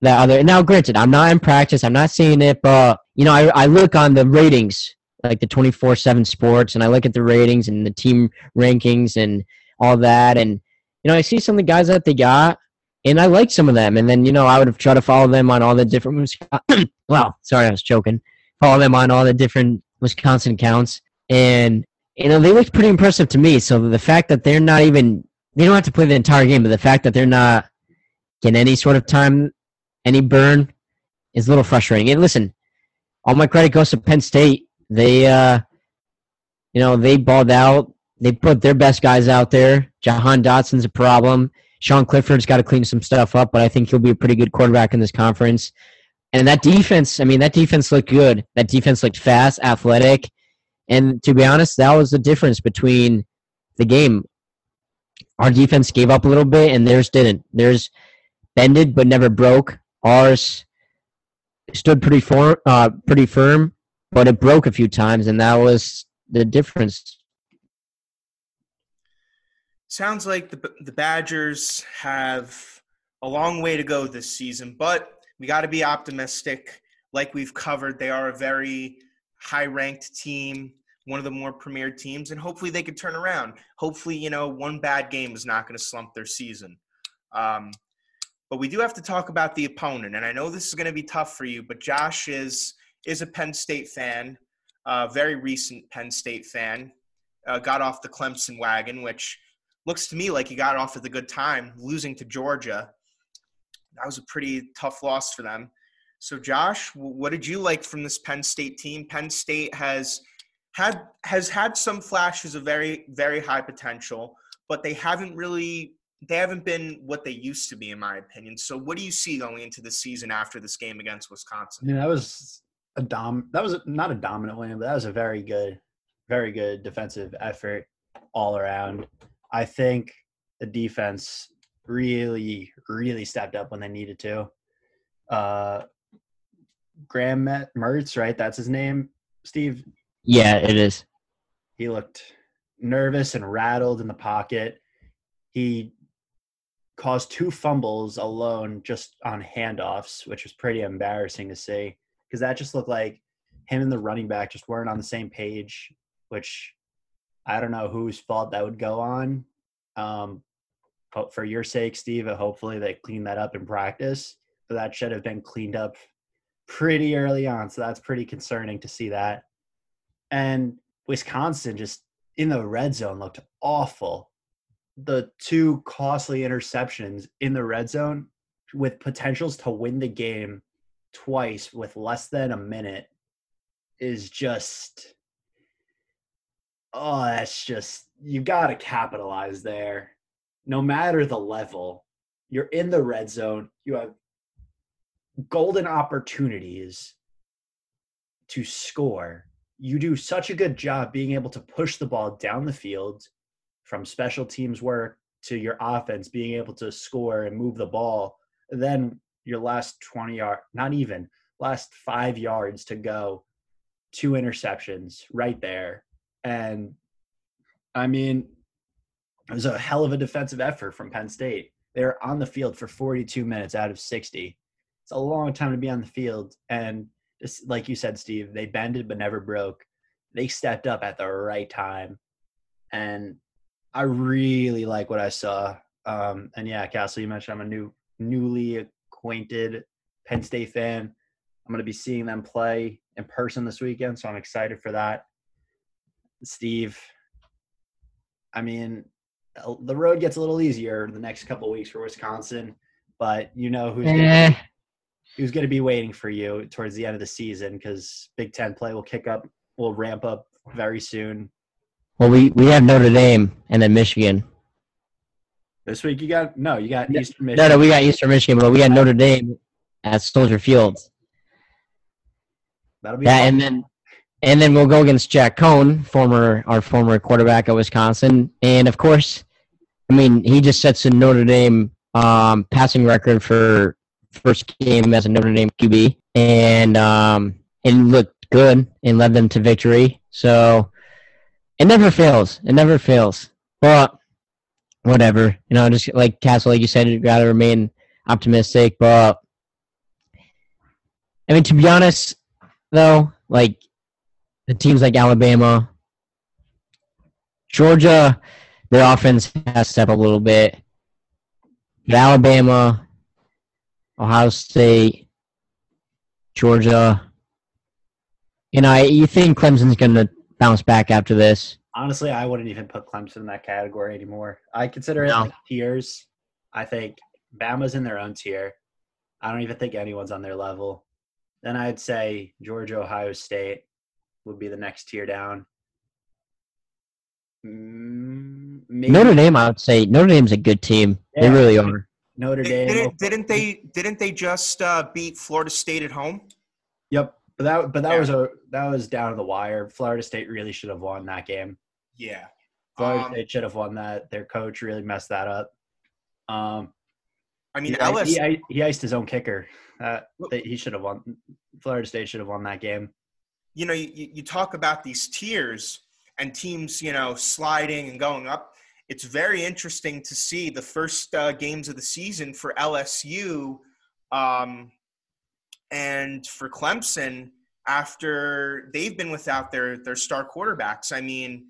that other. Now, granted, I'm not in practice. I'm not seeing it, but you know, I I look on the ratings, like the 24/7 Sports, and I look at the ratings and the team rankings and all that, and you know, I see some of the guys that they got, and I like some of them. And then you know, I would have tried to follow them on all the different. [CLEARS THROAT] well, sorry, I was choking. Follow them on all the different Wisconsin accounts, and you know, they looked pretty impressive to me. So the fact that they're not even they don't have to play the entire game, but the fact that they're not getting any sort of time, any burn, is a little frustrating. And listen, all my credit goes to Penn State. They, uh, you know, they balled out. They put their best guys out there. Jahan Dotson's a problem. Sean Clifford's got to clean some stuff up, but I think he'll be a pretty good quarterback in this conference. And that defense, I mean, that defense looked good. That defense looked fast, athletic. And to be honest, that was the difference between the game. Our defense gave up a little bit, and theirs didn't. Theirs bended but never broke. Ours stood pretty uh, pretty firm, but it broke a few times, and that was the difference. Sounds like the the Badgers have a long way to go this season, but we got to be optimistic. Like we've covered, they are a very high ranked team, one of the more premier teams, and hopefully they could turn around. Hopefully, you know, one bad game is not going to slump their season. Um, but we do have to talk about the opponent, and I know this is going to be tough for you, but Josh is is a Penn State fan, a very recent Penn State fan. Uh, got off the Clemson wagon, which looks to me like he got off at a good time, losing to Georgia. That was a pretty tough loss for them. So, Josh, what did you like from this Penn State team? Penn State has had has had some flashes of very very high potential, but they haven't really they haven't been what they used to be, in my opinion. So, what do you see going into the season after this game against Wisconsin? Mean, that was a dom. That was not a dominant win, but that was a very good, very good defensive effort all around. I think the defense really, really stepped up when they needed to. Uh, Graham Mertz, right? That's his name, Steve. Yeah, it is. He looked nervous and rattled in the pocket. He caused two fumbles alone just on handoffs, which was pretty embarrassing to see because that just looked like him and the running back just weren't on the same page, which I don't know whose fault that would go on. Um, but for your sake, Steve, hopefully they clean that up in practice. But that should have been cleaned up pretty early on. So that's pretty concerning to see that. And Wisconsin just in the red zone looked awful. The two costly interceptions in the red zone with potentials to win the game twice with less than a minute is just oh that's just you got to capitalize there no matter the level you're in the red zone you have golden opportunities to score. You do such a good job being able to push the ball down the field from special teams work to your offense being able to score and move the ball, then your last 20 yard, not even last five yards to go, two interceptions right there. And I mean, it was a hell of a defensive effort from Penn State. They were on the field for 42 minutes out of 60. It's a long time to be on the field. And just like you said, Steve, they bended but never broke. They stepped up at the right time. And I really like what I saw. Um, and yeah, Castle, you mentioned I'm a new, newly acquainted Penn State fan. I'm going to be seeing them play in person this weekend, so I'm excited for that. Steve, I mean, the road gets a little easier the next couple weeks for Wisconsin, but you know who's Eh, gonna, who's going to be waiting for you towards the end of the season because Big Ten play will kick up, will ramp up very soon. well, we we have Notre Dame and then Michigan. This week you got no, you got No, Eastern Michigan. No, no, we got Eastern Michigan, but we got Notre Dame at Soldier Field. That'll be Yeah, fun. and then and then we'll go against Jack Coan, former our former quarterback at Wisconsin, and of course, I mean he just sets a Notre Dame um, passing record for first game as a Notre Dame QB, and um, it looked good and led them to victory. So it never fails. It never fails. But whatever, you know, just like Castle, like you said, you got to remain optimistic. But I mean, to be honest, though, like the teams like Alabama, Georgia, their offense has to step up a little bit. But Alabama, Ohio State, Georgia, you know, I- you think Clemson's going to bounce back after this? Honestly, I wouldn't even put Clemson in that category anymore. I consider it No. like tiers. I think Bama's in their own tier. I don't even think anyone's on their level. Then I'd say Georgia, Ohio State would be the next tier down. Mm, maybe Notre Dame, I would say Notre Dame's a good team. They really are. Notre Dame. Didn't, didn't they? Didn't they just uh, beat Florida State at home? Yep, but that but that Yeah. was a that was down to the wire. Florida State really should have won that game. Yeah. Florida Um, State should have won that. Their coach really messed that up. Um, I mean, he, LSU. he, he, he iced his own kicker. Uh, he should have won. Florida State should have won that game. You know, you, you talk about these tiers and teams, you know, sliding and going up. It's very interesting to see the first uh, games of the season for LSU um, and for Clemson after they've been without their their star quarterbacks. I mean,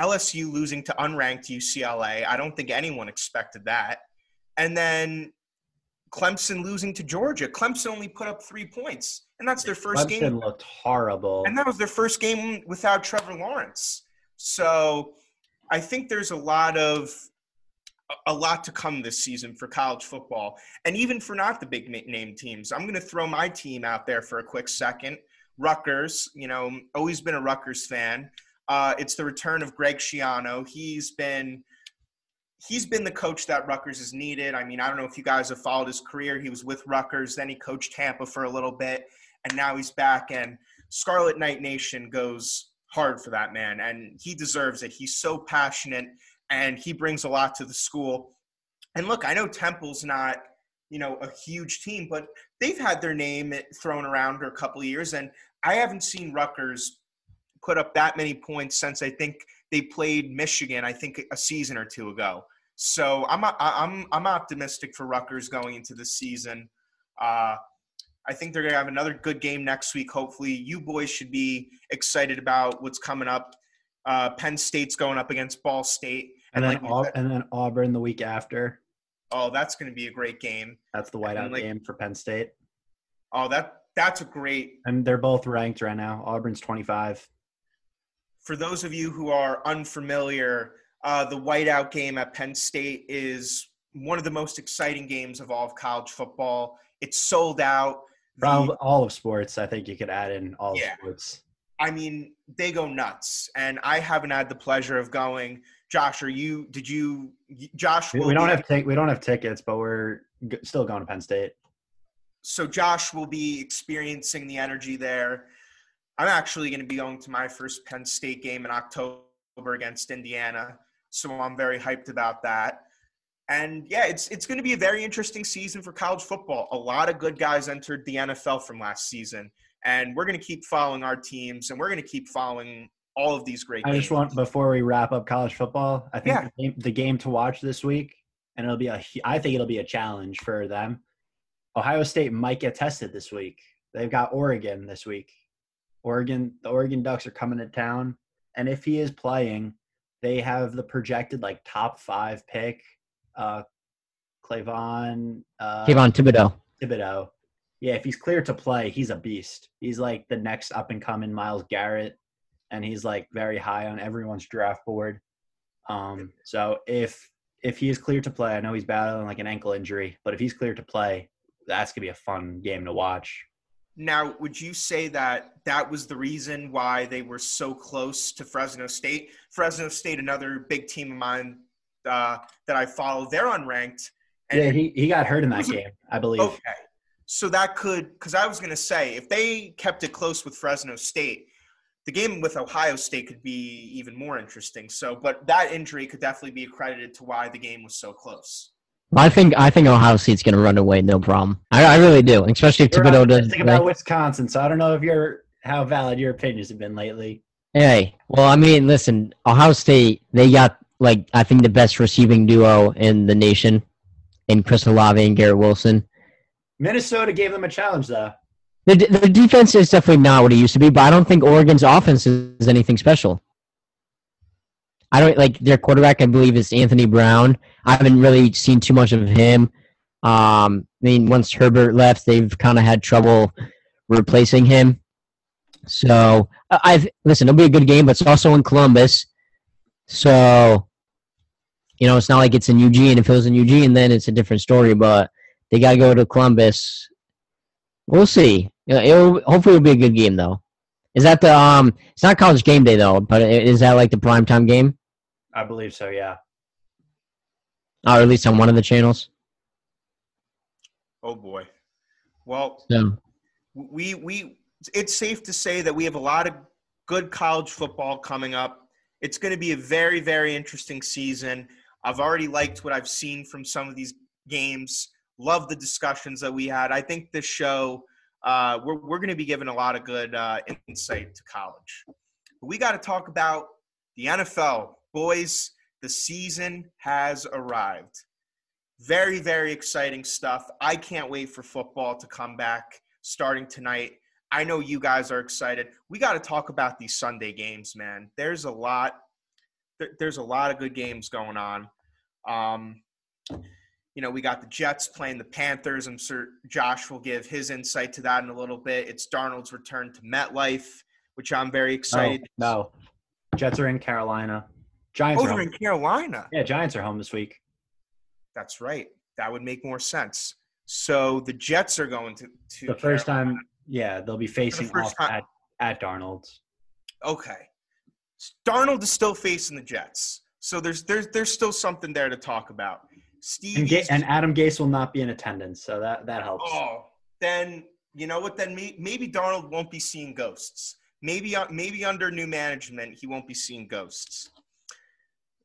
LSU losing to unranked UCLA. I don't think anyone expected that. And then Clemson losing to Georgia. Clemson only put up three points, and that's their first Clemson game looked horrible. and that was their first game without Trevor Lawrence. So I think there's a lot of a lot to come this season for college football, and even for not the big name teams. I'm going to throw my team out there for a quick second. Rutgers, you know, always been a Rutgers fan. Uh, it's the return of Greg Schiano. He's been he's been the coach that Rutgers has needed. I mean, I don't know if you guys have followed his career. He was with Rutgers, then he coached Tampa for a little bit, and now he's back. And Scarlet Knight Nation goes hard for that man, and he deserves it. He's so passionate, and he brings a lot to the school. And look, I know Temple's not, you know, a huge team, but they've had their name thrown around for a couple of years, and I haven't seen Rutgers put up that many points since I think they played Michigan. I think a season or two ago. So I'm I'm I'm optimistic for Rutgers going into the season. Uh, I think they're gonna have another good game next week. Hopefully, you boys should be excited about what's coming up. Uh, Penn State's going up against Ball State, and then like you Au- said- and then Auburn the week after. oh, that's going to be a great game. That's the whiteout like- game for Penn State, Oh, that that's a great and they're both ranked right now. Auburn's 25. For those of you who are unfamiliar, uh, the whiteout game at Penn State is one of the most exciting games of all of college football. It's sold out. The- Probably all of sports. I think you could add in all Yeah. sports. I mean, they go nuts, and I haven't had the pleasure of going. Josh, are you? Did you? Josh, We, will we don't have tic- we don't have tickets, but we're g- still going to Penn State. so Josh will be experiencing the energy there. I'm actually going to be going to my first Penn State game in October against Indiana. So I'm very hyped about that. And yeah, it's it's going to be a very interesting season for college football. A lot of good guys entered the NFL from last season, and we're going to keep following our teams, and we're going to keep following all of these great. I games. just want before we wrap up college football, I think Yeah. the, game, the game to watch this week, and it'll be a I think it'll be a challenge for them. Ohio State might get tested this week. They've got Oregon this week. Oregon, the Oregon Ducks are coming to town, and if he is playing, they have the projected like top five pick, uh, Clavon, uh, Kayvon Thibodeaux. Thibodeaux. Yeah, if he's clear to play, he's a beast. He's like the next up and coming Myles Garrett, and he's like very high on everyone's draft board. Um, so if if he is clear to play, I know he's battling like an ankle injury, but if he's clear to play, that's gonna be a fun game to watch. Now, would you say that that was the reason why they were so close to Fresno State? Fresno State, another big team of mine uh, that I follow, they're unranked. And yeah, he, he got hurt in that game, I believe. Okay. So that could, because I was going to say, if they kept it close with Fresno State, the game with Ohio State could be even more interesting. So, but that injury could definitely be accredited to why the game was so close. I think I think Ohio State's gonna run away, no problem. I, I really do, especially if You're Thibodeaux does. optimistic about Wisconsin, so I don't know if you're how valid your opinions have been lately. Hey, well, I mean, listen, Ohio State, they got like I think the best receiving duo in the nation, in Chris Olave and Garrett Wilson. Minnesota gave them a challenge though. The the defense is definitely not what it used to be, but I don't think Oregon's offense is anything special. I don't like their quarterback. I believe is Anthony Brown. I haven't really seen too much of him. Um, I mean, once Herbert left, they've kind of had trouble replacing him. So I've listen. It'll be a good game, but it's also in Columbus. So you know, it's not like it's in Eugene. If it was in Eugene, then it's a different story. But they got to go to Columbus. We'll see. It'll, hopefully, it'll be a good game though. Is that the um? It's not college game day though, but is that like the prime time game, I believe so, yeah. or at least on one of the channels? Oh boy. Well, So we we it's safe to say that we have a lot of good college football coming up. It's going to be a very very interesting season. I've already liked what I've seen from some of these games. Love the discussions that we had. I think this show uh, we're we're going to be given a lot of good uh, insight to college. But we got to talk about the NFL, boys. The season has arrived. Very, very exciting stuff. I can't wait for football to come back starting tonight. I know you guys are excited. We got to talk about these Sunday games, man. There's a lot. There's a lot of good games going on. Um, you know, we got the Jets playing the Panthers. I'm sure Josh will give his insight to that in a little bit. It's Darnold's return to MetLife, which I'm very excited. No, no. Jets are in Carolina. Giants are home. in Carolina. Yeah, Giants are home this week. That's right. That would make more sense. So the Jets are going to, to The first Carolina. time, yeah, they'll be facing off time- at, at Darnold's. Okay. Darnold is still facing the Jets. So there's there's there's still something there to talk about. Steve And, Ga- and Adam Gase will not be in attendance, so that, that helps. Oh, then you know what? Then may, maybe Darnold won't be seeing ghosts. Maybe uh, maybe under new management he won't be seeing ghosts.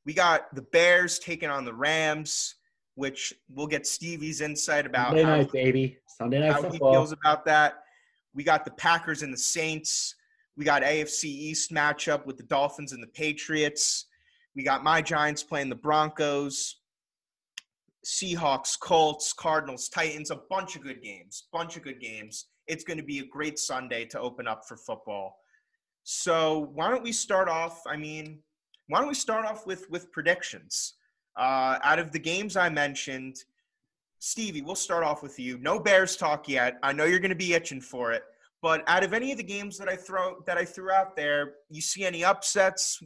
We got the Bears taking on the Rams, which we'll get Stevie's insight about Sunday how, night, baby. Sunday night how he feels about that. We got the Packers and the Saints. We got AFC East matchup with the Dolphins and the Patriots. We got my Giants playing the Broncos. Seahawks, Colts, Cardinals, Titans, a bunch of good games. Bunch of good games. It's going to be a great Sunday to open up for football. So why don't we start off? I mean, why don't we start off with with predictions? Uh, out of the games I mentioned, Stevie, we'll start off with you. No Bears talk yet. I know you're going to be itching for it. But out of any of the games that I throw that I threw out there, you see any upsets?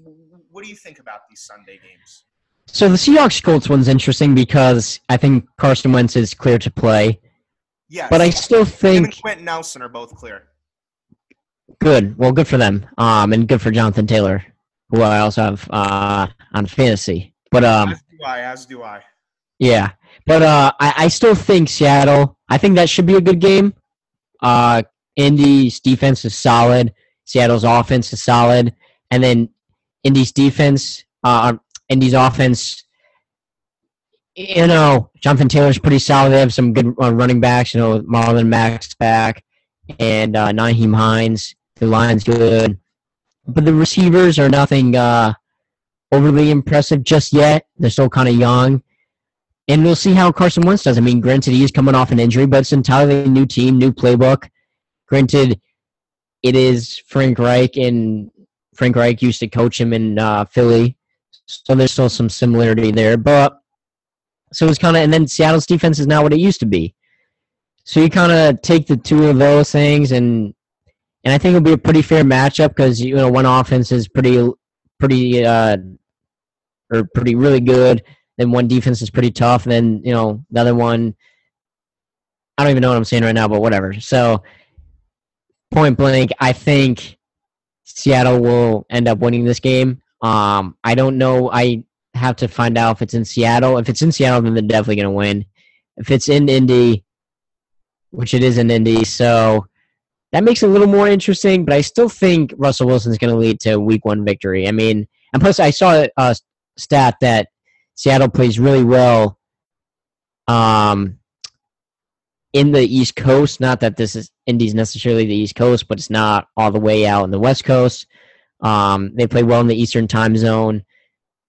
What do you think about these Sunday games? So the Seahawks Colts one's interesting because I think Carson Wentz is clear to play, Yes. but I still him think and Quenton Nelson are both clear. good. Well, good for them, um, and good for Jonathan Taylor, who I also have uh, on fantasy. But um, as do I. As do I. yeah, but uh, I, I still think Seattle. I think that should be a good game. Uh, Indy's defense is solid. Seattle's offense is solid, and then Indy's defense, uh, Indy's offense, you know, Jonathan Taylor's pretty solid. They have some good uh, running backs. You know, Marlon Mack's back and uh, Nyheim Hines. The line's good, but the receivers are nothing uh, overly impressive just yet. They're still kind of young. And we'll see how Carson Wentz does. I mean, granted, he's coming off an injury, but it's entirely new team, new playbook. Granted, it is Frank Reich, and Frank Reich used to coach him in uh, Philly, so there's still some similarity there. But so it's kind of, and then Seattle's defense is not what it used to be. So you kind of take the two of those things, and and I think it'll be a pretty fair matchup because you know one offense is pretty pretty uh, or pretty really good then one defense is pretty tough, and then you know the other one. I don't even know what I'm saying right now, but whatever. So, point blank, I think Seattle will end up winning this game. Um, I don't know. I have to find out if it's in Seattle. If it's in Seattle, then they're definitely going to win. If it's in Indy, which it is in Indy, so that makes it a little more interesting. But I still think Russell Wilson is going to lead to Week One victory. I mean, and plus I saw a stat that Seattle plays really well um, in the East Coast. Not that this is Indy's necessarily the East Coast, but it's not all the way out in the West Coast. Um, they play well in the Eastern Time Zone,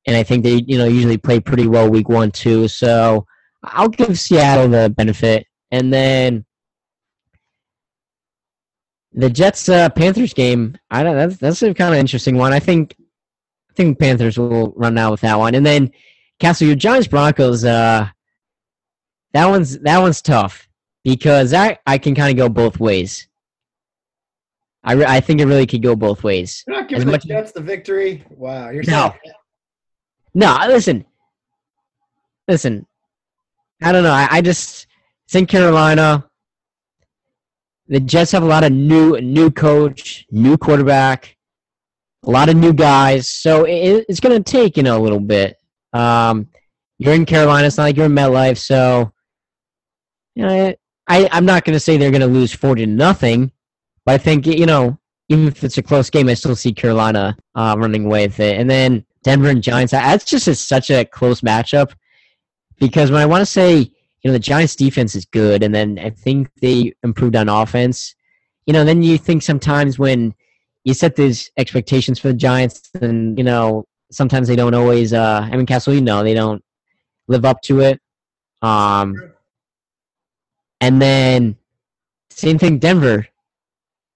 and I think they you know usually play pretty well Week One too. So I'll give Seattle the benefit, and then the Jets uh, Panthers game. I don't. That's that's a kind of interesting one. I think I think Panthers will run out with that one, and then Castle, your Giants Broncos, uh, that one's that one's tough because I I can kind of go both ways. I, re- I think it really could go both ways. You're not giving the Jets the victory. Wow, you're no, no. Listen, listen. I don't know. I, I just think Carolina. The Jets have a lot of new new coach, new quarterback, a lot of new guys. So it, it's going to take you know a little bit. Um, you're in Carolina. It's not like you're in MetLife, so you know, I I'm not going to say they're going to lose forty to nothing, but I think you know even if it's a close game, I still see Carolina uh, running away with it. And then Denver and Giants. That's just a, such a close matchup because when I want to say you know the Giants defense is good, and then I think they improved on offense. You know, then you think sometimes when you set these expectations for the Giants, and you know sometimes they don't always. Uh, I mean, Castle, you know, they don't live up to it. Um, and then same thing, Denver.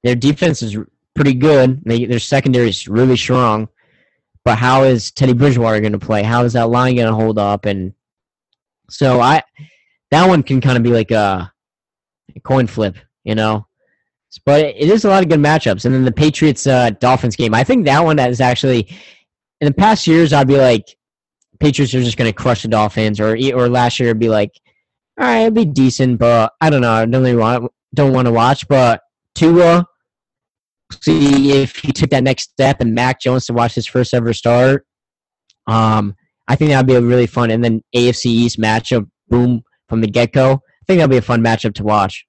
Their defense is pretty good. They, their secondary is really strong. But how is Teddy Bridgewater going to play? How is that line going to hold up? And so I, that one can kind of be like a, a coin flip, you know. But it is a lot of good matchups. And then the Patriots uh, Dolphins game, I think that one is actually in the past years, I'd be like, Patriots are just going to crush the Dolphins, or or last year it'd be like, all right, it'd be decent, but I don't know. I don't really want don't want to watch, but Tua, see if he took that next step, and Mac Jones to watch his first ever start. Um, I think that'd be a really fun, and then AFC East matchup, boom from the get go. I think that'll be a fun matchup to watch.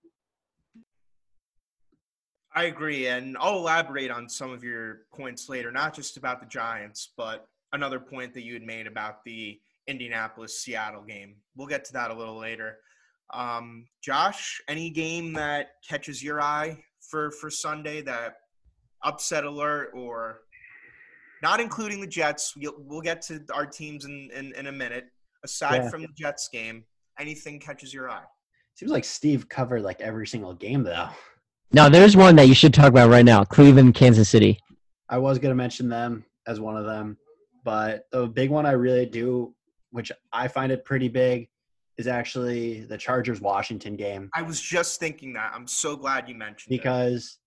I agree, and I'll elaborate on some of your points later, not just about the Giants, but another point that you had made about the Indianapolis Seattle game. We'll get to that a little later. Um, Josh, any game that catches your eye for for Sunday that upset alert or not including the Jets? We'll, we'll get to our teams in, in, in a minute. Aside yeah. from the Jets game, anything catches your eye? Seems like Steve covered like every single game though. Now, there's one that you should talk about right now Cleveland, Kansas City. I was going to mention them as one of them, but the big one I really do, which I find it pretty big, is actually the Chargers Washington game. I was just thinking that. I'm so glad you mentioned because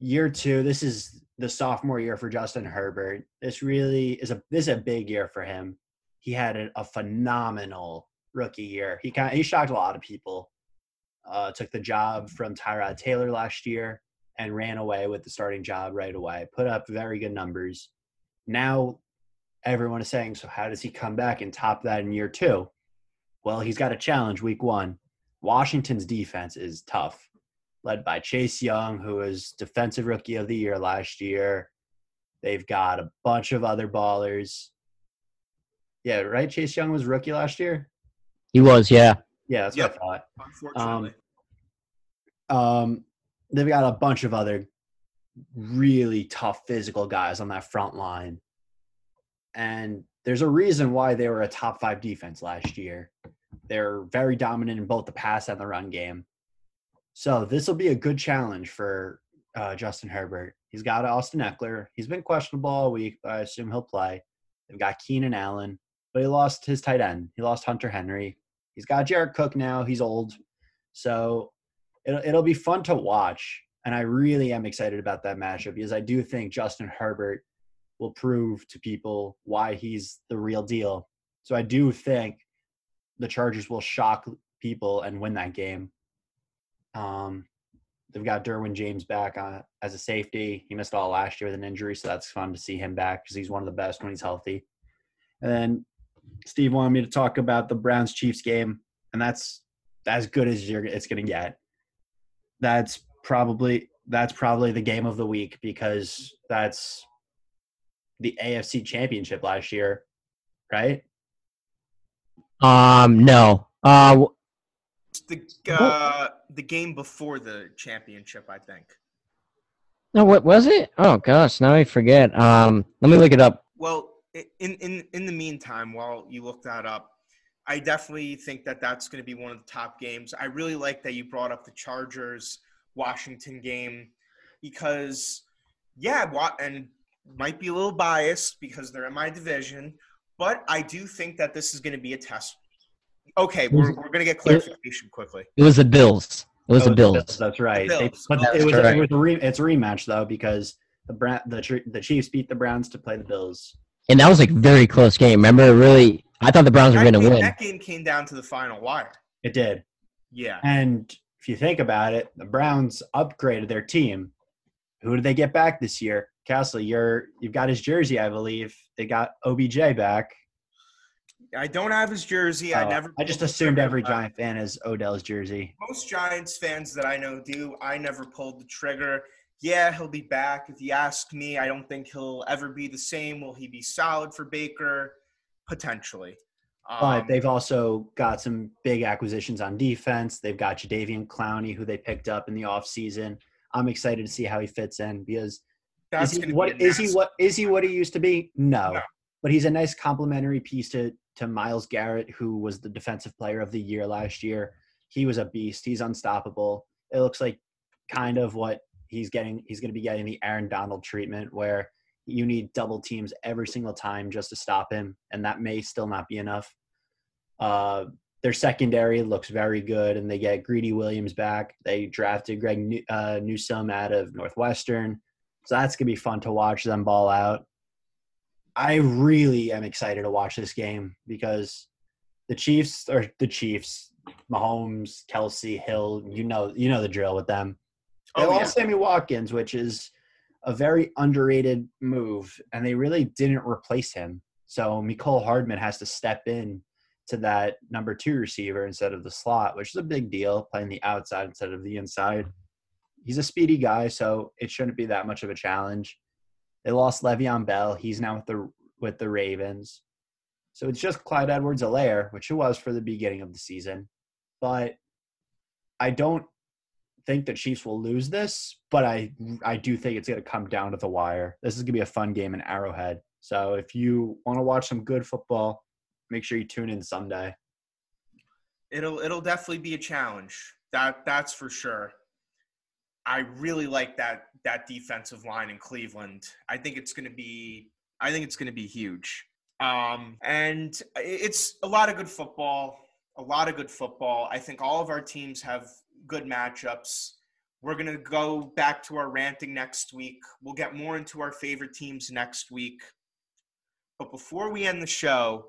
it. year two, this is the sophomore year for Justin Herbert. This really is a this is a big year for him. He had a, a phenomenal rookie year. He kind of, he shocked a lot of people uh, took the job from Tyrod Taylor last year and ran away with the starting job right away. Put up very good numbers. Now everyone is saying, so how does he come back and top that in year two? Well, he's got a challenge week one. Washington's defense is tough, led by Chase Young, who was defensive rookie of the year last year. They've got a bunch of other ballers. Yeah, right. Chase Young was rookie last year. He was, yeah. Yeah, that's Yep. what I thought. Unfortunately. Um, they've got a bunch of other really tough physical guys on that front line. And there's a reason why they were a top five defense last year. They're very dominant in both the pass and the run game. So this will be a good challenge for uh, Justin Herbert. He's got Austin Ekeler. He's been questionable all week, but I assume he'll play. They've got Keenan Allen, but he lost his tight end. He lost Hunter Henry. He's got Jared Cook now. He's old. So it'll, it'll be fun to watch. And I really am excited about that matchup because I do think Justin Herbert will prove to people why he's the real deal. So I do think the Chargers will shock people and win that game. Um, they've got Derwin James back on, as a safety. He missed all last year with an injury, so that's fun to see him back because he's one of the best when he's healthy. And then Steve wanted me to talk about the Browns Chiefs game, and that's as good as you're it's going to get. That's probably that's probably the game of the week because that's the AFC Championship last year, right? Um, no. Uh, the uh, the game before the championship, I think. no, what was it? Oh gosh, now I forget. Um, let me look it up. Well, i- in in in the meantime, while you look that up, I definitely think that that's going to be one of the top games. I really like that you brought up the Chargers Washington game because, yeah, and might be a little biased because they're in my division, but I do think that this is going to be a test. Okay, we're, we're going to get clarification quickly. It was the Bills. It was Oh, the Bills. That's right. The They- Bills. but That's it was, correct. it was a re, it's a rematch though because the Bra- the the Chiefs beat the Browns to play the Bills. And that was like a very close game. Remember, really, I thought the Browns were going to win. that game came down to the final wire. It did. Yeah. And if you think about it, the Browns upgraded their team. Who did they get back this year? Castle, you're you've got his jersey, I believe. They got OBJ back. I don't have his jersey. I Oh, never. I just assumed every uh, Giant fan has Odell's jersey. Most Giants fans that I know do. I never pulled the trigger. Yeah, he'll be back. If you ask me, I don't think he'll ever be the same. Will he be solid for Baker? Potentially. But Um, they've also got some big acquisitions on defense. They've got Jadeveon Clowney, who they picked up in the offseason. I'm excited to see how he fits in because is he what a is he what is he what he used to be? No. No. But he's a nice complementary piece to to Myles Garrett, who was the defensive player of the year last year. He was a beast. He's unstoppable. It looks like kind of what he's getting he's going to be getting the Aaron Donald treatment where you need double teams every single time just to stop him and that may still not be enough. Uh their secondary looks very good, and they get Greedy Williams back. They drafted Greg New- uh, Newsome out of Northwestern, so that's gonna be fun to watch them ball out. I really am excited to watch this game because the Chiefs or the Chiefs, Mahomes, Kelce, Hill, you know, you know the drill with them. They Oh, yeah. lost Sammy Watkins, which is a very underrated move, and they really didn't replace him. So Mecole Hardman has to step in to that number two receiver instead of the slot, which is a big deal, playing the outside instead of the inside. He's a speedy guy, so it shouldn't be that much of a challenge. They lost Le'Veon Bell. He's now with the with the Ravens. So it's just Clyde Edwards Helaire, which it was for the beginning of the season. But I don't think the Chiefs will lose this, but I I do think it's going to come down to the wire. This is going to be a fun game in Arrowhead. So if you want to watch some good football, make sure you tune in Sunday. It'll it'll definitely be a challenge. That that's for sure. I really like that that defensive line in Cleveland. I think it's going to be I think it's going to be huge. Um, and it's a lot of good football. A lot of good football. I think all of our teams have good matchups. We're going to go back to our ranting next week. We'll get more into our favorite teams next week. But before we end the show,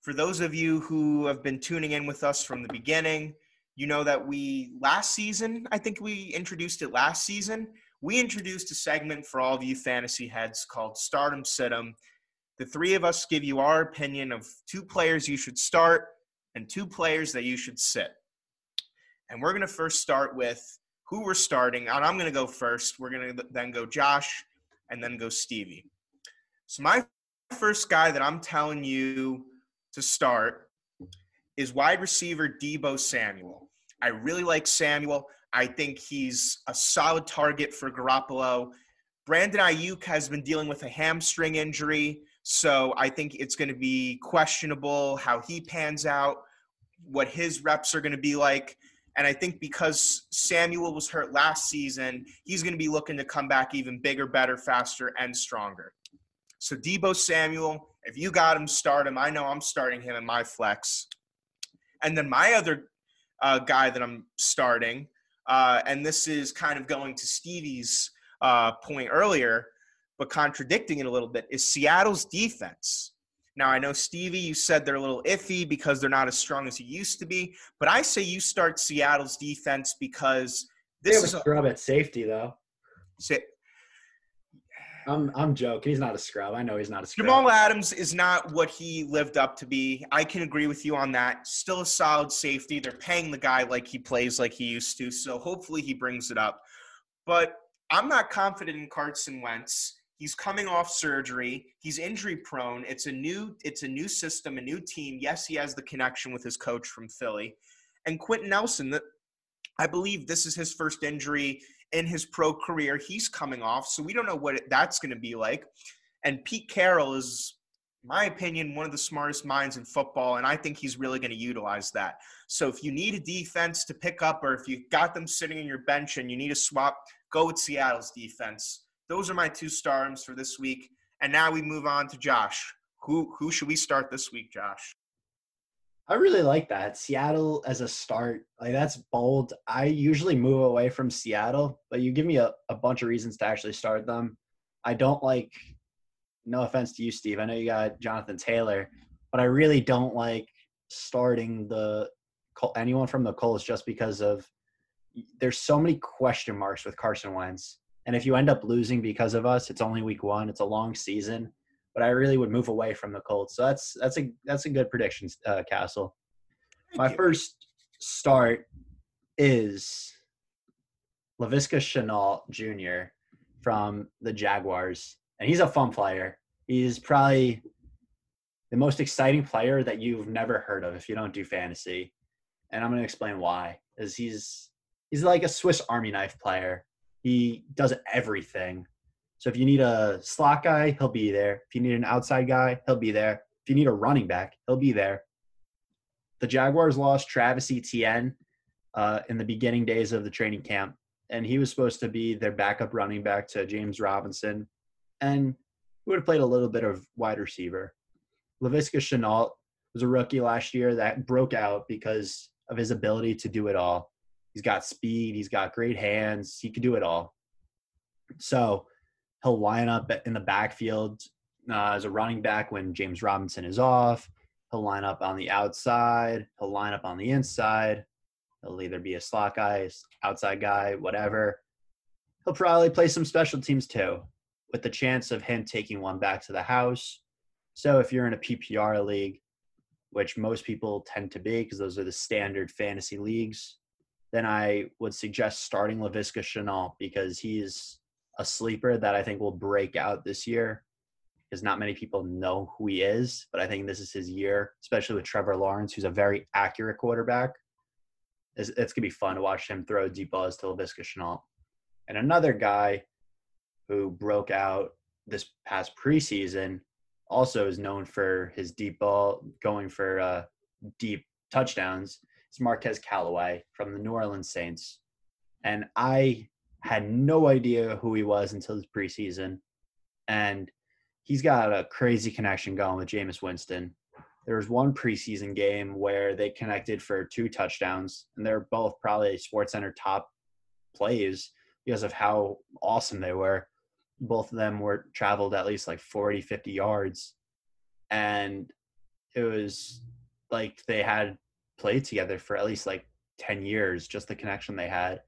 for those of you who have been tuning in with us from the beginning, you know that we last season, I think we introduced it last season. We introduced a segment for all of you fantasy heads called Stardom Situm. The three of us give you our opinion of two players you should start and two players that you should sit. And we're going to first start with who we're starting. And I'm going to go first. We're going to then go Josh and then go Stevie. So, my first guy that I'm telling you to start is wide receiver Deebo Samuel. I really like Samuel. I think he's a solid target for Garoppolo. Brandon Aiyuk has been dealing with a hamstring injury, so I think it's going to be questionable how he pans out, what his reps are going to be like. And I think because Samuel was hurt last season, he's going to be looking to come back even bigger, better, faster, and stronger. So Deebo Samuel, if you got him, start him. I know I'm starting him in my flex. And then my other uh, guy that I'm starting, uh, and this is kind of going to Stevie's uh, point earlier, but contradicting it a little bit, is Seattle's defense. Now, I know, Stevie, you said they're a little iffy because they're not as strong as you used to be, but I say you start Seattle's defense because this They is have a a, scrub at safety though. say- I'm I'm joking. He's not a scrub. I know he's not a scrub. Jamal Adams is not what he lived up to be. I can agree with you on that. Still a solid safety. They're paying the guy like he plays like he used to, so hopefully he brings it up. But I'm not confident in Carson Wentz. He's coming off surgery. He's injury prone. It's a new it's a new system, a new team. Yes, he has the connection with his coach from Philly. And Quenton Nelson, that I believe this is his first injury in his pro career. He's coming off, so we don't know what that's going to be like. And Pete Carroll is, my opinion, one of the smartest minds in football, and I think he's really going to utilize that. So if you need a defense to pick up, or if you've got them sitting in your bench and you need a swap, go with Seattle's defense. Those are my two stars for this week. And now we move on to Josh. Who who should we start this week, Josh? I really like that. Seattle as a start, like that's bold. I usually move away from Seattle, but you give me a, a bunch of reasons to actually start them. I don't like, no offense to you, Steve. I know you got Jonathan Taylor, but I really don't like starting the anyone from the Colts just because of there's so many question marks with Carson Wentz. And if you end up losing because of us, it's only week one. It's a long season but I really would move away from the Colts. So that's that's a that's a good prediction, uh, Castle. My you. first start is Laviska Shenault Jr. from the Jaguars, and he's a fun player. He's probably the most exciting player that you've never heard of if you don't do fantasy, and I'm going to explain why. Is he's he's like a Swiss Army knife player. He does everything. So if you need a slot guy, he'll be there. If you need an outside guy, he'll be there. If you need a running back, he'll be there. The Jaguars lost Travis Etienne uh, in the beginning days of the training camp, and he was supposed to be their backup running back to James Robinson, and he would have played a little bit of wide receiver. Laviska Shenault was a rookie last year that broke out because of his ability to do it all. He's got speed, he's got great hands, he can do it all. So he'll line up in the backfield uh, as a running back when James Robinson is off. He'll line up on the outside. He'll line up on the inside. He'll either be a slot guy, outside guy, whatever. He'll probably play some special teams too, with the chance of him taking one back to the house. So if you're in a PPR league, which most people tend to be because those are the standard fantasy leagues, then I would suggest starting LaViska Shenault because he's a sleeper that I think will break out this year because not many people know who he is. But I think this is his year, especially with Trevor Lawrence, who's a very accurate quarterback. It's, it's gonna be fun to watch him throw deep balls to Laviska Shenault. And another guy who broke out this past preseason also is known for his deep ball going for uh, deep touchdowns. It's Marquez Callaway from the New Orleans Saints. And I had no idea who he was until his preseason. And he's got a crazy connection going with Jameis Winston. There was one preseason game where they connected for two touchdowns, and they're both probably SportsCenter top plays because of how awesome they were. Both of them were traveled at least like 40, 50 yards. And it was like they had played together for at least like 10 years, just the connection they had.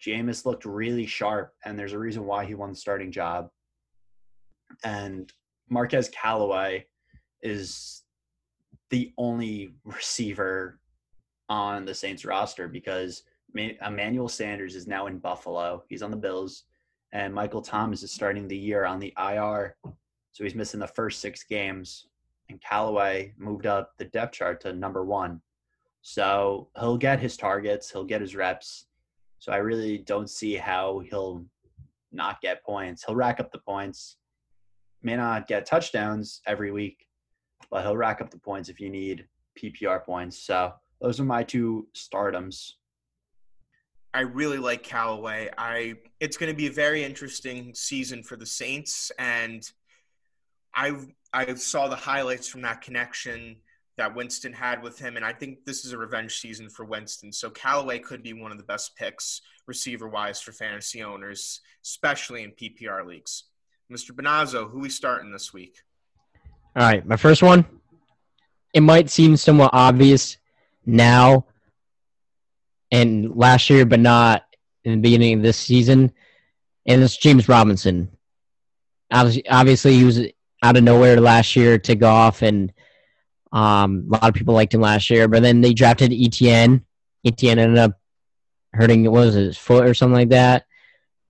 Jameis looked really sharp, and there's a reason why he won the starting job. And Marquez Callaway is the only [LAUGHS] receiver on the Saints roster because Emmanuel Sanders is now in Buffalo. He's on the Bills, and Michael Thomas is starting the year on the IR, so he's missing the first six games. and Callaway moved up the depth chart to number one. So he'll get his targets, he'll get his reps. So I really don't see how he'll not get points. He'll rack up the points. May not get touchdowns every week, but he'll rack up the points if you need PPR points. So those are my two stardoms. I really like Callaway. I it's going to be a very interesting season for the Saints, and I I saw the highlights from that connection that Winston had with him, and I think this is a revenge season for Winston. So Callaway could be one of the best picks receiver wise for fantasy owners, especially in PPR leagues. Mr. Benazzo, who we starting this week? All right, my first one. It might seem somewhat obvious now and last year, but not in the beginning of this season. And it's James Robinson. Obviously, he was out of nowhere last year to go off, and um, a lot of people liked him last year. But then they drafted Etienne. Etienne ended up hurting, what was it, his foot or something like that.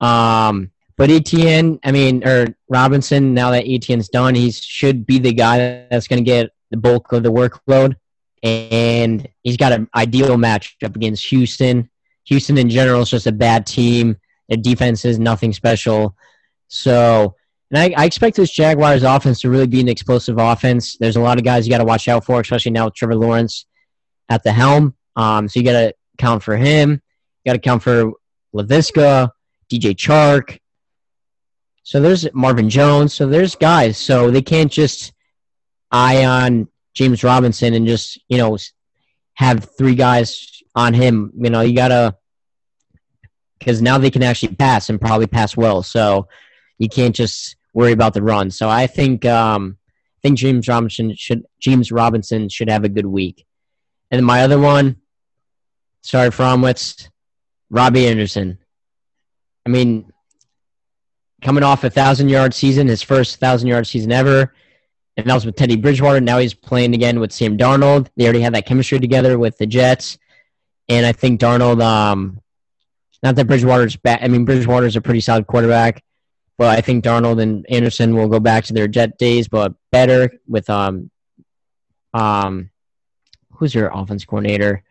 Um, but Etienne, I mean, or Robinson, now that Etienne's done, he should be the guy that's going to get the bulk of the workload. And he's got an ideal match up against Houston. Houston in general is just a bad team. Their defense is nothing special. So, and I, I expect this Jaguars offense to really be an explosive offense. There's a lot of guys you got to watch out for, especially now with Trevor Lawrence at the helm. Um, so you got to count for him. You got to count for Laviska, DJ Chark. So there's Marvin Jones. So there's guys. So they can't just eye on James Robinson and just you know have three guys on him. You know, you gotta because now they can actually pass and probably pass well. So you can't just worry about the run. So I think um, I think James Robinson should James Robinson should have a good week. And my other one, sorry, Fromwitz, Robbie Anderson. I mean, coming off a thousand yard season, his first thousand yard season ever, and that was with Teddy Bridgewater. Now he's playing again with Sam Darnold. They already had that chemistry together with the Jets, and I think Darnold. Um, not that Bridgewater's bad. I mean, Bridgewater's a pretty solid quarterback, but I think Darnold and Anderson will go back to their Jet days, but better with um, um, who's your offense coordinator?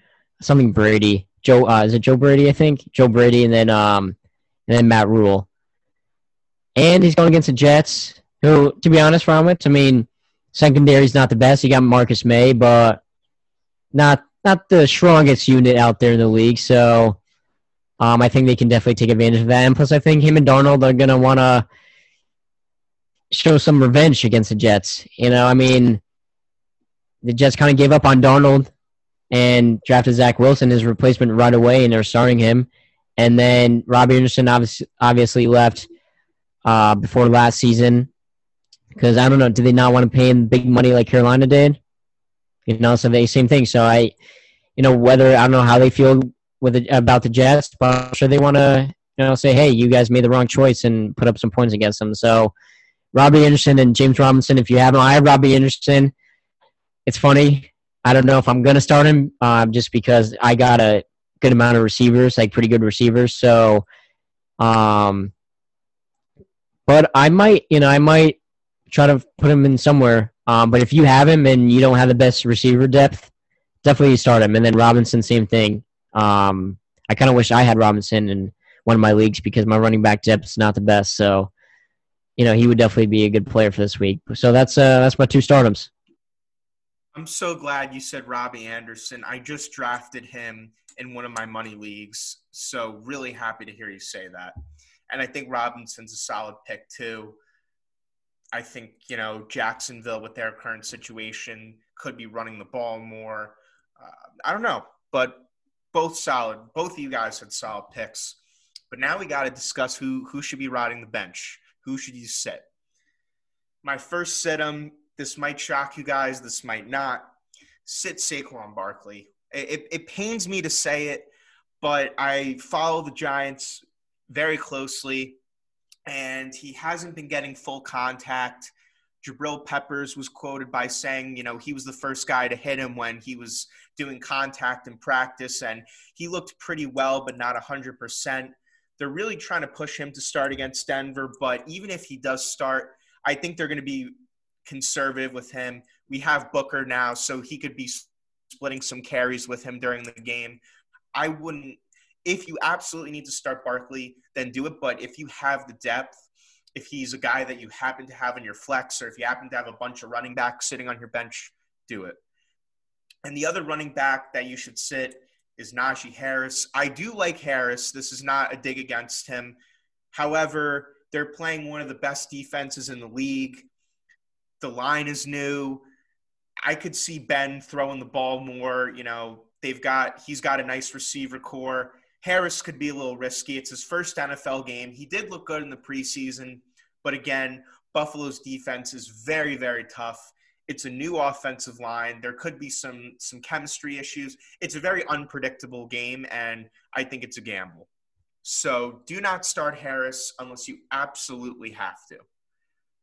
Something Brady. Joe uh, is it Joe Brady? I think Joe Brady, and then um, and then Matt Rhule. And he's going against the Jets, who, to be honest, Romwitz, I mean, secondary's not the best. You got Marcus Maye, but not not the strongest unit out there in the league. So um, I think they can definitely take advantage of that. And plus, I think him and Darnold are going to want to show some revenge against the Jets. You know, I mean, the Jets kind of gave up on Darnold and drafted Zach Wilson, his replacement, right away, and they're starting him. And then Robbie Anderson obviously, obviously left uh, before last season because I don't know, do they not want to pay him big money like Carolina did? You know, so they same thing. So I, you know, whether I don't know how they feel with it, about the Jets, but I'm sure they want to, you know, say, hey, you guys made the wrong choice and put up some points against them. So Robbie Anderson and James Robinson, if you haven't, I have Robbie Anderson. It's funny. I don't know if I'm to start him uh, just because I got a good amount of receivers, like pretty good receivers. So, um, but I might, you know, I might try to put him in somewhere. Um, but if you have him and you don't have the best receiver depth, definitely start him. And then Robinson, same thing. Um, I kind of wish I had Robinson in one of my leagues because my running back depth is not the best. So, you know, he would definitely be a good player for this week. So that's uh, that's my two stardoms. I'm so glad you said Robbie Anderson. I just drafted him in one of my money leagues. So really happy to hear you say that. And I think Robinson's a solid pick too. I think, you know, Jacksonville with their current situation could be running the ball more. Uh, I don't know, but both solid. Both of you guys had solid picks. But now we got to discuss who who should be riding the bench. Who should you sit? My first sit him. This might shock you guys. This might not. Sit Saquon Barkley. It, it, it pains me to say it, but I follow the Giants very closely and he hasn't been getting full contact. Jabril Peppers was quoted by saying, you know, he was the first guy to hit him when he was doing contact in practice, and he looked pretty well, but not 100%. They're really trying to push him to start against Denver, but even if he does start, I think they're going to be conservative with him. We have Booker now, so he could be splitting some carries with him during the game. I wouldn't. If you absolutely need to start Barkley, then do it. But if you have the depth, if he's a guy that you happen to have in your flex, or if you happen to have a bunch of running backs sitting on your bench, do it. And the other running back that you should sit is Najee Harris. I do like Harris. This is not a dig against him. However, they're playing one of the best defenses in the league. The line is new. I could see Ben throwing the ball more. You know, they've got he's got a nice receiver core. Harris could be a little risky. It's his first NFL game. He did look good in the preseason, but again, Buffalo's defense is very, very tough. It's a new offensive line. There could be some some chemistry issues. It's a very unpredictable game, and I think it's a gamble. So do not start Harris unless you absolutely have to.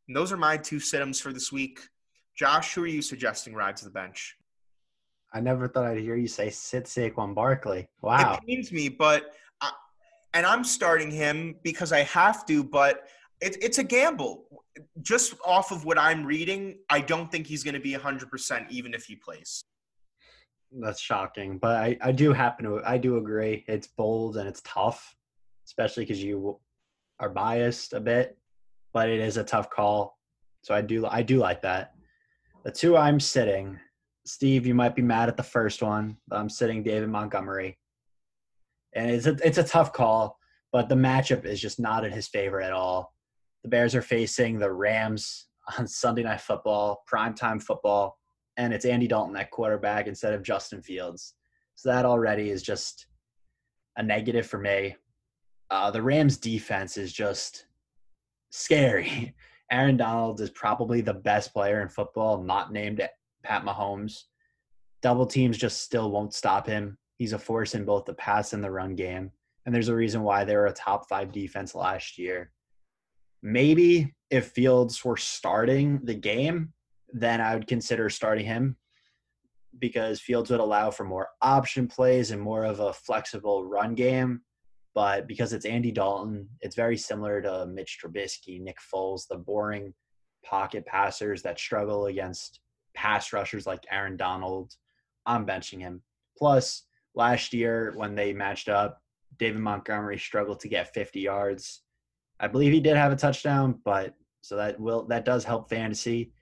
And those are my two situms for this week. Josh, who are you suggesting ride to the bench? I never thought I'd hear you say sit Saquon Barkley. Wow. It pains me, but I, and I'm starting him because I have to, but it, it's a gamble. Just off of what I'm reading, I don't think he's going to be 100% even if he plays. That's shocking, but I, I do happen to I do agree. It's bold and it's tough, especially because you are biased a bit. But it is a tough call, so I do I do like that. The two I'm sitting, Steve, you might be mad at the first one. I'm sitting David Montgomery, and it's a it's a tough call, but the matchup is just not in his favor at all. The Bears are facing the Rams on Sunday Night Football, primetime football, and it's Andy Dalton at quarterback instead of Justin Fields. So that already is just a negative for me. Uh, the Rams defense is just scary. [LAUGHS] Aaron Donald is probably the best player in football, not named Pat Mahomes. Double teams just still won't stop him. He's a force in both the pass and the run game. And there's a reason why they were a top five defense last year. Maybe if Fields were starting the game, then I would consider starting him because Fields would allow for more option plays and more of a flexible run game. But because it's Andy Dalton, it's very similar to Mitch Trubisky, Nick Foles, the boring pocket passers that struggle against pass rushers like Aaron Donald. I'm benching him. Plus, last year when they matched up, David Montgomery struggled to get 50 yards. I believe he did have a touchdown, but so that will that does help fantasy.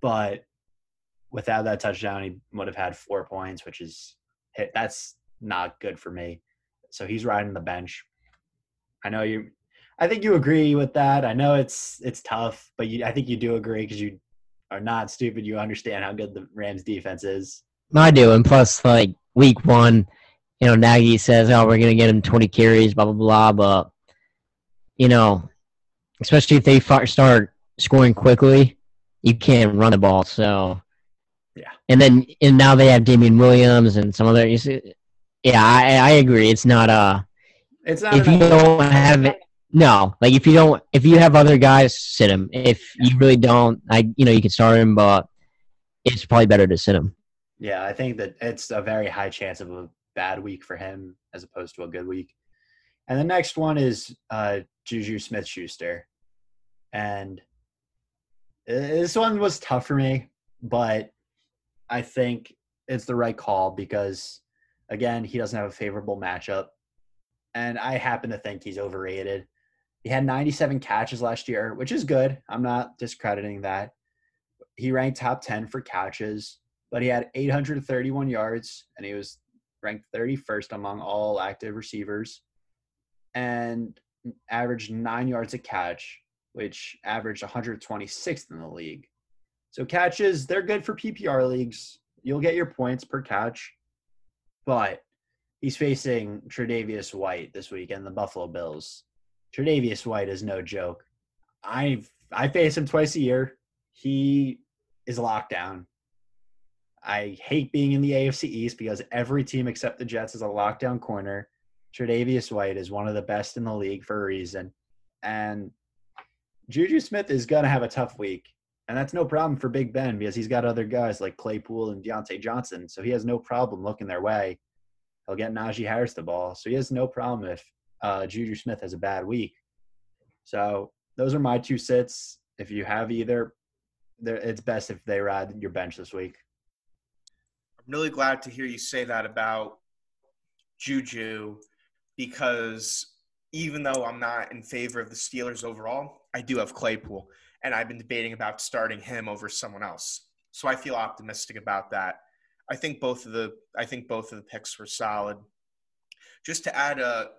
But without that touchdown, he would have had four points, which is that's not good for me. So he's riding the bench. I know you. I think you agree with that. I know it's it's tough, but you, I think you do agree because you are not stupid. You understand how good the Rams defense is. I do, and plus, like week one, you know, Nagy says, "Oh, we're gonna get him 20 carries," blah blah blah. But you know, especially if they start scoring quickly, you can't run the ball. So yeah, and then and now they have Damien Williams and some other. You see, yeah, I, I agree. It's not uh It's not. if you don't have it. No, like if you don't, if you have other guys, sit him. If you really don't, I you know you can start him, but it's probably better to sit him. Yeah, I think that it's a very high chance of a bad week for him as opposed to a good week. And the next one is uh, Juju Smith Schuster. And this one was tough for me, but I think it's the right call because, again, he doesn't have a favorable matchup. And I happen to think he's overrated. He had 97 catches last year, which is good. I'm not discrediting that. He ranked top 10 for catches but he had 831 yards and he was ranked 31st among all active receivers and averaged nine yards a catch, which averaged 126th in the league. So catches, they're good for PPR leagues. You'll get your points per catch, but he's facing Tre'Davious White this week and the Buffalo Bills. Tre'Davious White is no joke. I I face him twice a year. He is locked down. I hate being in the AFC East because every team except the Jets is a lockdown corner. Tre'Davious White is one of the best in the league for a reason. And Juju Smith is going to have a tough week. And that's no problem for Big Ben because he's got other guys like Claypool and Diontae Johnson. So he has no problem looking their way. He'll get Najee Harris the ball. So he has no problem if uh, Juju Smith has a bad week. So those are my two sits. If you have either, it's best if they ride your bench this week. I'm really glad to hear you say that about Juju because even though I'm not in favor of the Steelers overall, I do have Claypool, and I've been debating about starting him over someone else. So I feel optimistic about that. I think both of the I think both of the picks were solid. Just to add a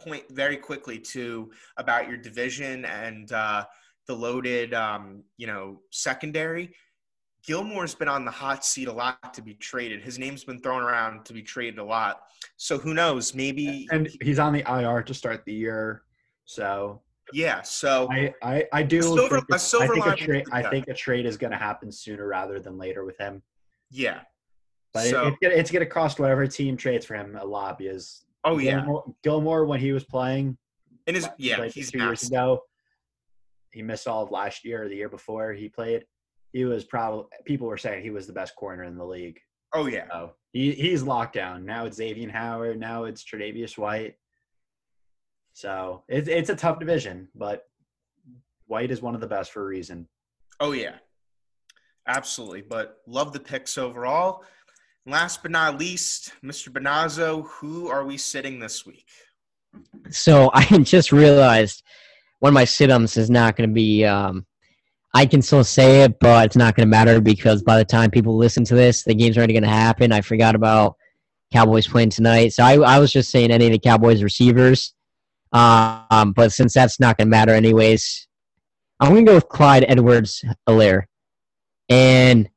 point very quickly to about your division and uh, the loaded, um, you know, secondary. Gilmore's been on the hot seat a lot to be traded. His name's been thrown around to be traded a lot. So who knows? Maybe And he's on the IR to start the year. So yeah. So I, I, I do A silver- think, a it's- silver I think a trade I think a trade is gonna happen sooner rather than later with him. yeah. But So it's, gonna, it's gonna cost whatever team trades for him a lot because oh yeah, Gilmore, Gilmore when he was playing and his yeah like he's two years ago. He missed all of last year or the year before he played. He was probably people were saying he was the best corner in the league. Oh yeah. So he, he's locked down. Now it's Xavier Howard. Now it's Tre'Davious White. So it's it's a tough division, but White is one of the best for a reason. Oh yeah, absolutely. But love the picks overall. Last but not least, Mr. Benazzo, who are we sitting this week? So [LAUGHS] I just realized one of my sit-ums is not going to be. Um, I can still say it, but it's not going to matter because by the time people listen to this, the game's already going to happen. I forgot about Cowboys playing tonight, so I, I was just saying any of the Cowboys receivers. Um, but since that's not going to matter anyways, I'm going to go with Clyde Edwards-Helaire. And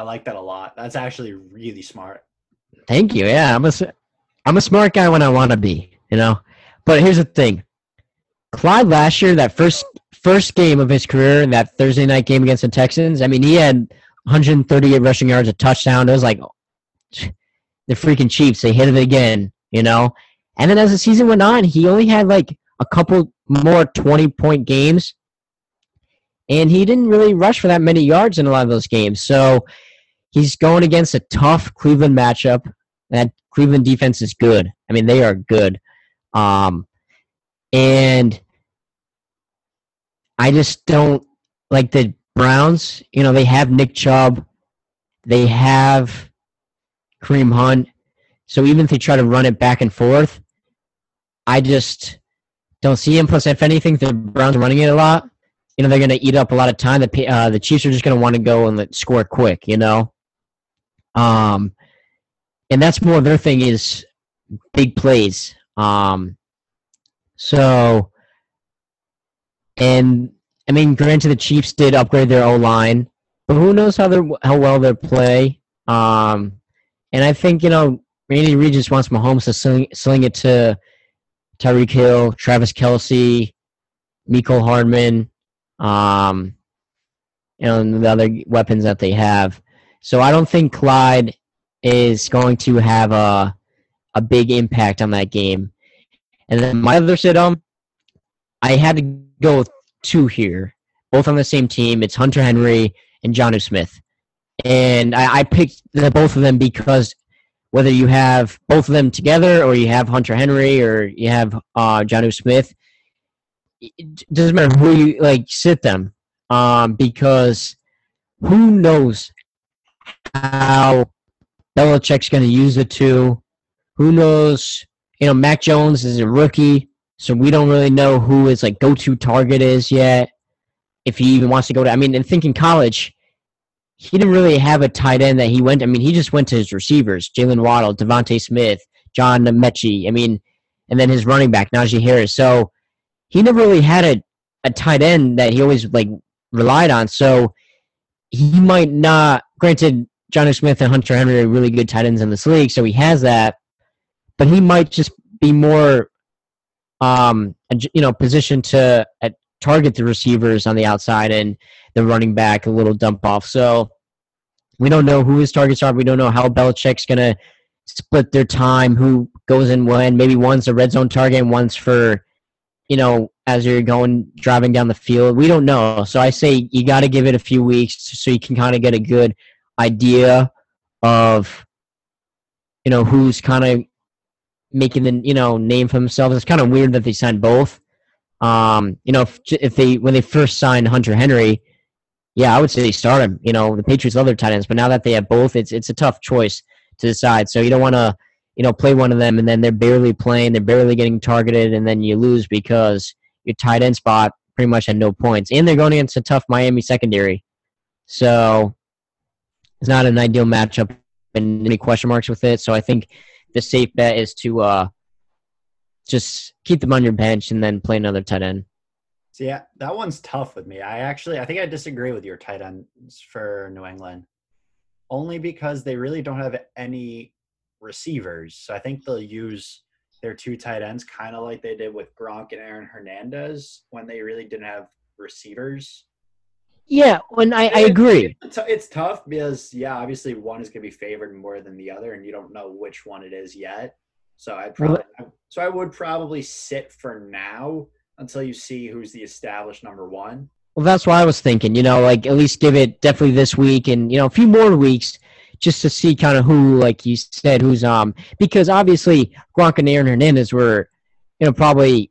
I like that a lot. That's actually really smart. Thank you. Yeah, I'm a, I'm a smart guy when I want to be, you know. But here's the thing: Clyde last year, that first first game of his career, that Thursday night game against the Texans. I mean, he had 138 rushing yards, a touchdown. It was like the freaking Chiefs. They hit it again, you know. And then as the season went on, he only had like a couple more 20 point games, and he didn't really rush for that many yards in a lot of those games. So he's going against a tough Cleveland matchup. That Cleveland defense is good. I mean, they are good. Um, and I just don't like the Browns. You know, they have Nick Chubb, they have Kareem Hunt. So even if they try to run it back and forth, I just don't see him. Plus, if anything, the Browns are running it a lot. You know, they're going to eat up a lot of time. The uh, the Chiefs are just going to want to go and score quick. You know, um, and that's more their thing is big plays. Um, so, and I mean, granted, the Chiefs did upgrade their O line, but who knows how they how well they play. Um, and I think you know, Andy Reid just wants Mahomes to sling, sling it to Tyreek Hill, Travis Kelce, Mecole Hardman, um, and the other weapons that they have. So I don't think Clyde is going to have a a big impact on that game. And then my other sit um, I had to go with two here, both on the same team. It's Hunter Henry and Jonnu Smith, and I, I picked the, both of them because whether you have both of them together or you have Hunter Henry or you have uh, Jonnu Smith, it doesn't matter who you like sit them, um, because who knows how Belichick's going to use the two. Who knows? You know, Mac Jones is a rookie, so we don't really know who his like go-to target is yet. If he even wants to go to, I mean, and thinking college, he didn't really have a tight end that he went. I mean, he just went to his receivers: Jaylen Waddle, DeVonta Smith, John Metchie. I mean, and then his running back Najee Harris. So he never really had a a tight end that he always like relied on. So he might not. Granted, Jonnu Smith and Hunter Henry are really good tight ends in this league, so he has that. But he might just be more, um, you know, positioned to uh, target the receivers on the outside and the running back a little dump off. So we don't know who his targets are. We don't know how Belichick's gonna split their time, who goes in when. Maybe one's a red zone target and one's for, you know, as you're going driving down the field. We don't know. So I say you got to give it a few weeks so you can kind of get a good idea of, you know, who's kind of making the you know name for themselves. It's kind of weird that they signed both. Um, you know, if, if they when they first signed Hunter Henry, yeah, I would say start him. You know, the Patriots love their tight ends, but now that they have both, it's it's a tough choice to decide. So you don't want to, you know, play one of them and then they're barely playing, they're barely getting targeted, and then you lose because your tight end spot pretty much had no points, and they're going against a tough Miami secondary. So it's not an ideal matchup, and any question marks with it. So I think the safe bet is to uh, just keep them on your bench and then play another tight end. So yeah, that one's tough with me. I actually I think I disagree with your tight ends for New England. Only because they really don't have any receivers. So I think they'll use their two tight ends kind of like they did with Gronk and Aaron Hernandez when they really didn't have receivers. Yeah, when I, I agree. It's, it's tough because yeah, obviously one is going to be favored more than the other, and you don't know which one it is yet. So probably so I would probably sit for now until you see who's the established number one. Well, that's what I was thinking. You know, like at least give it definitely this week and you know a few more weeks just to see kind of who, like you said, who's um because obviously Gronk and Aaron Hernandez were, you know, probably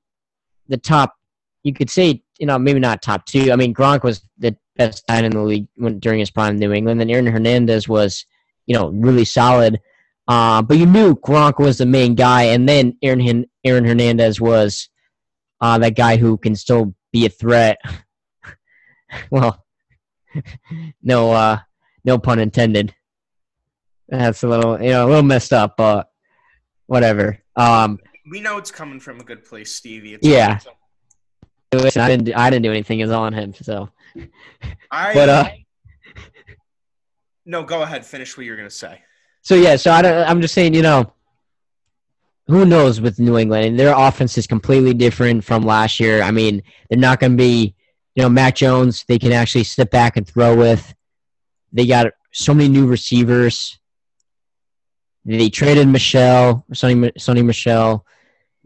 the top. You could say, you know, maybe not top two. I mean, Gronk was the best tight in the league when, during his prime in New England, and Aaron Hernandez was, you know, really solid. Uh, but you knew Gronk was the main guy, and then Aaron Aaron Hernandez was uh, that guy who can still be a threat. [LAUGHS] well, [LAUGHS] no, uh, no pun intended. That's a little, you know, a little messed up, but whatever. Um, we know it's coming from a good place, Stevie. It's yeah. Listen, I didn't, do, I didn't do anything. It's all on him. So, I. But uh, no, go ahead. Finish what you're gonna say. So yeah, so I don't, I'm just saying, you know, who knows with New England and their offense is completely different from last year. I mean, they're not going to be, you know, Mac Jones. They can actually step back and throw with. They got so many new receivers. They traded Michel, Sony, Sony Michel.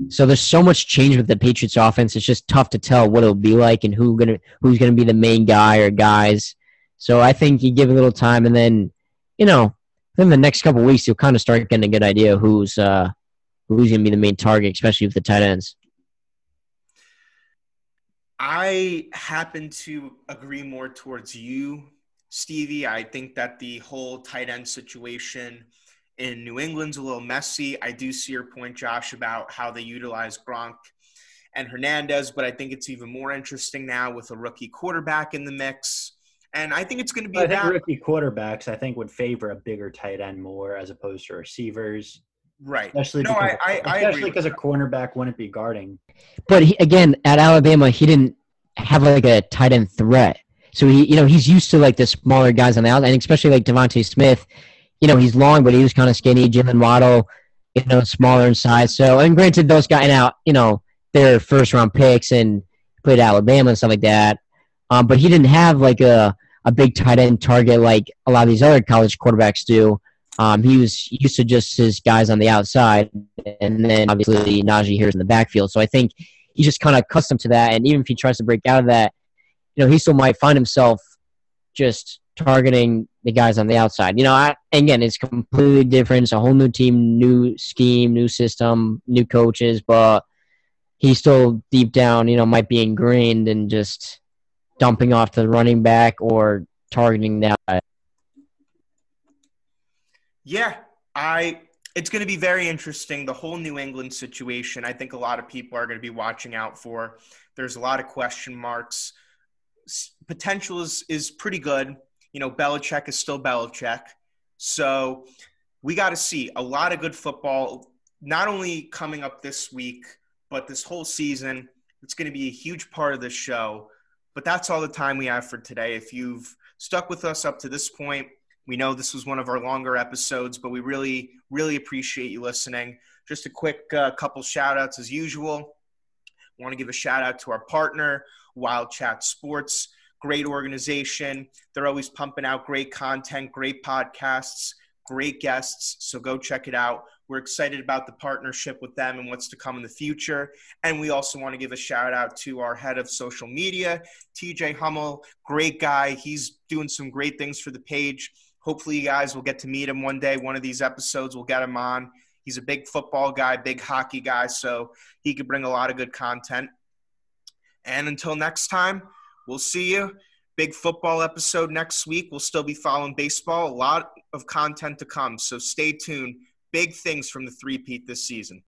So there's so much change with the Patriots offense. It's just tough to tell what it'll be like and who gonna who's gonna be the main guy or guys. So I think you give a little time and then, you know, in the next couple weeks you'll kind of start getting a good idea who's uh who's to be the main target, especially with the tight ends? I happen to agree more towards you, Stevie. I think that the whole tight end situation in New England's a little messy. I do see your point, Josh, about how they utilize Gronk and Hernandez, but I think it's even more interesting now with a rookie quarterback in the mix. And I think it's going to be. I think rookie quarterbacks, I think, would favor a bigger tight end more as opposed to receivers. Right. Especially no, because, I, I, especially because a cornerback wouldn't be guarding. But he, again, at Alabama, he didn't have like a tight end threat. So he, you know, he's used to like the smaller guys on the outside, and especially like DeVonta Smith. You know, he's long, but he was kind of skinny. Jim and Waddle, you know, smaller in size. So, and granted, those guys now, you know, they're first round picks and played Alabama and stuff like that. Um, but he didn't have like a a big tight end target like a lot of these other college quarterbacks do. Um, he was used to just his guys on the outside, and then obviously Najee Harris in the backfield. So I think he's just kind of accustomed to that. And even if he tries to break out of that, you know, he still might find himself just targeting the guys on the outside. You know, I, again, it's completely different. It's a whole new team, new scheme, new system, new coaches, but he still deep down, you know, might be ingrained in just dumping off the running back or targeting that yeah, I it's going to be very interesting. The whole New England situation, I think a lot of people are going to be watching out for. There's a lot of question marks. Potential is, is pretty good. You know, Belichick is still Belichick. So we got to see a lot of good football, not only coming up this week, but this whole season. It's going to be a huge part of the show. But that's all the time we have for today. If you've stuck with us up to this point, we know this was one of our longer episodes, but we really, really appreciate you listening. Just a quick uh, couple shout outs as usual. I want to give a shout out to our partner, Wild Chat Sports. Great organization. They're always pumping out great content, great podcasts, great guests. So go check it out. We're excited about the partnership with them and what's to come in the future. And we also want to give a shout out to our head of social media, TJ Hummel. Great guy. He's doing some great things for the page. Hopefully, you guys will get to meet him one day. One of these episodes, we'll get him on. He's a big football guy, big hockey guy, so he could bring a lot of good content. And until next time, We'll see you. Big football episode next week. We'll still be following baseball. A lot of content to come, so stay tuned. Big things from the three Pete this season.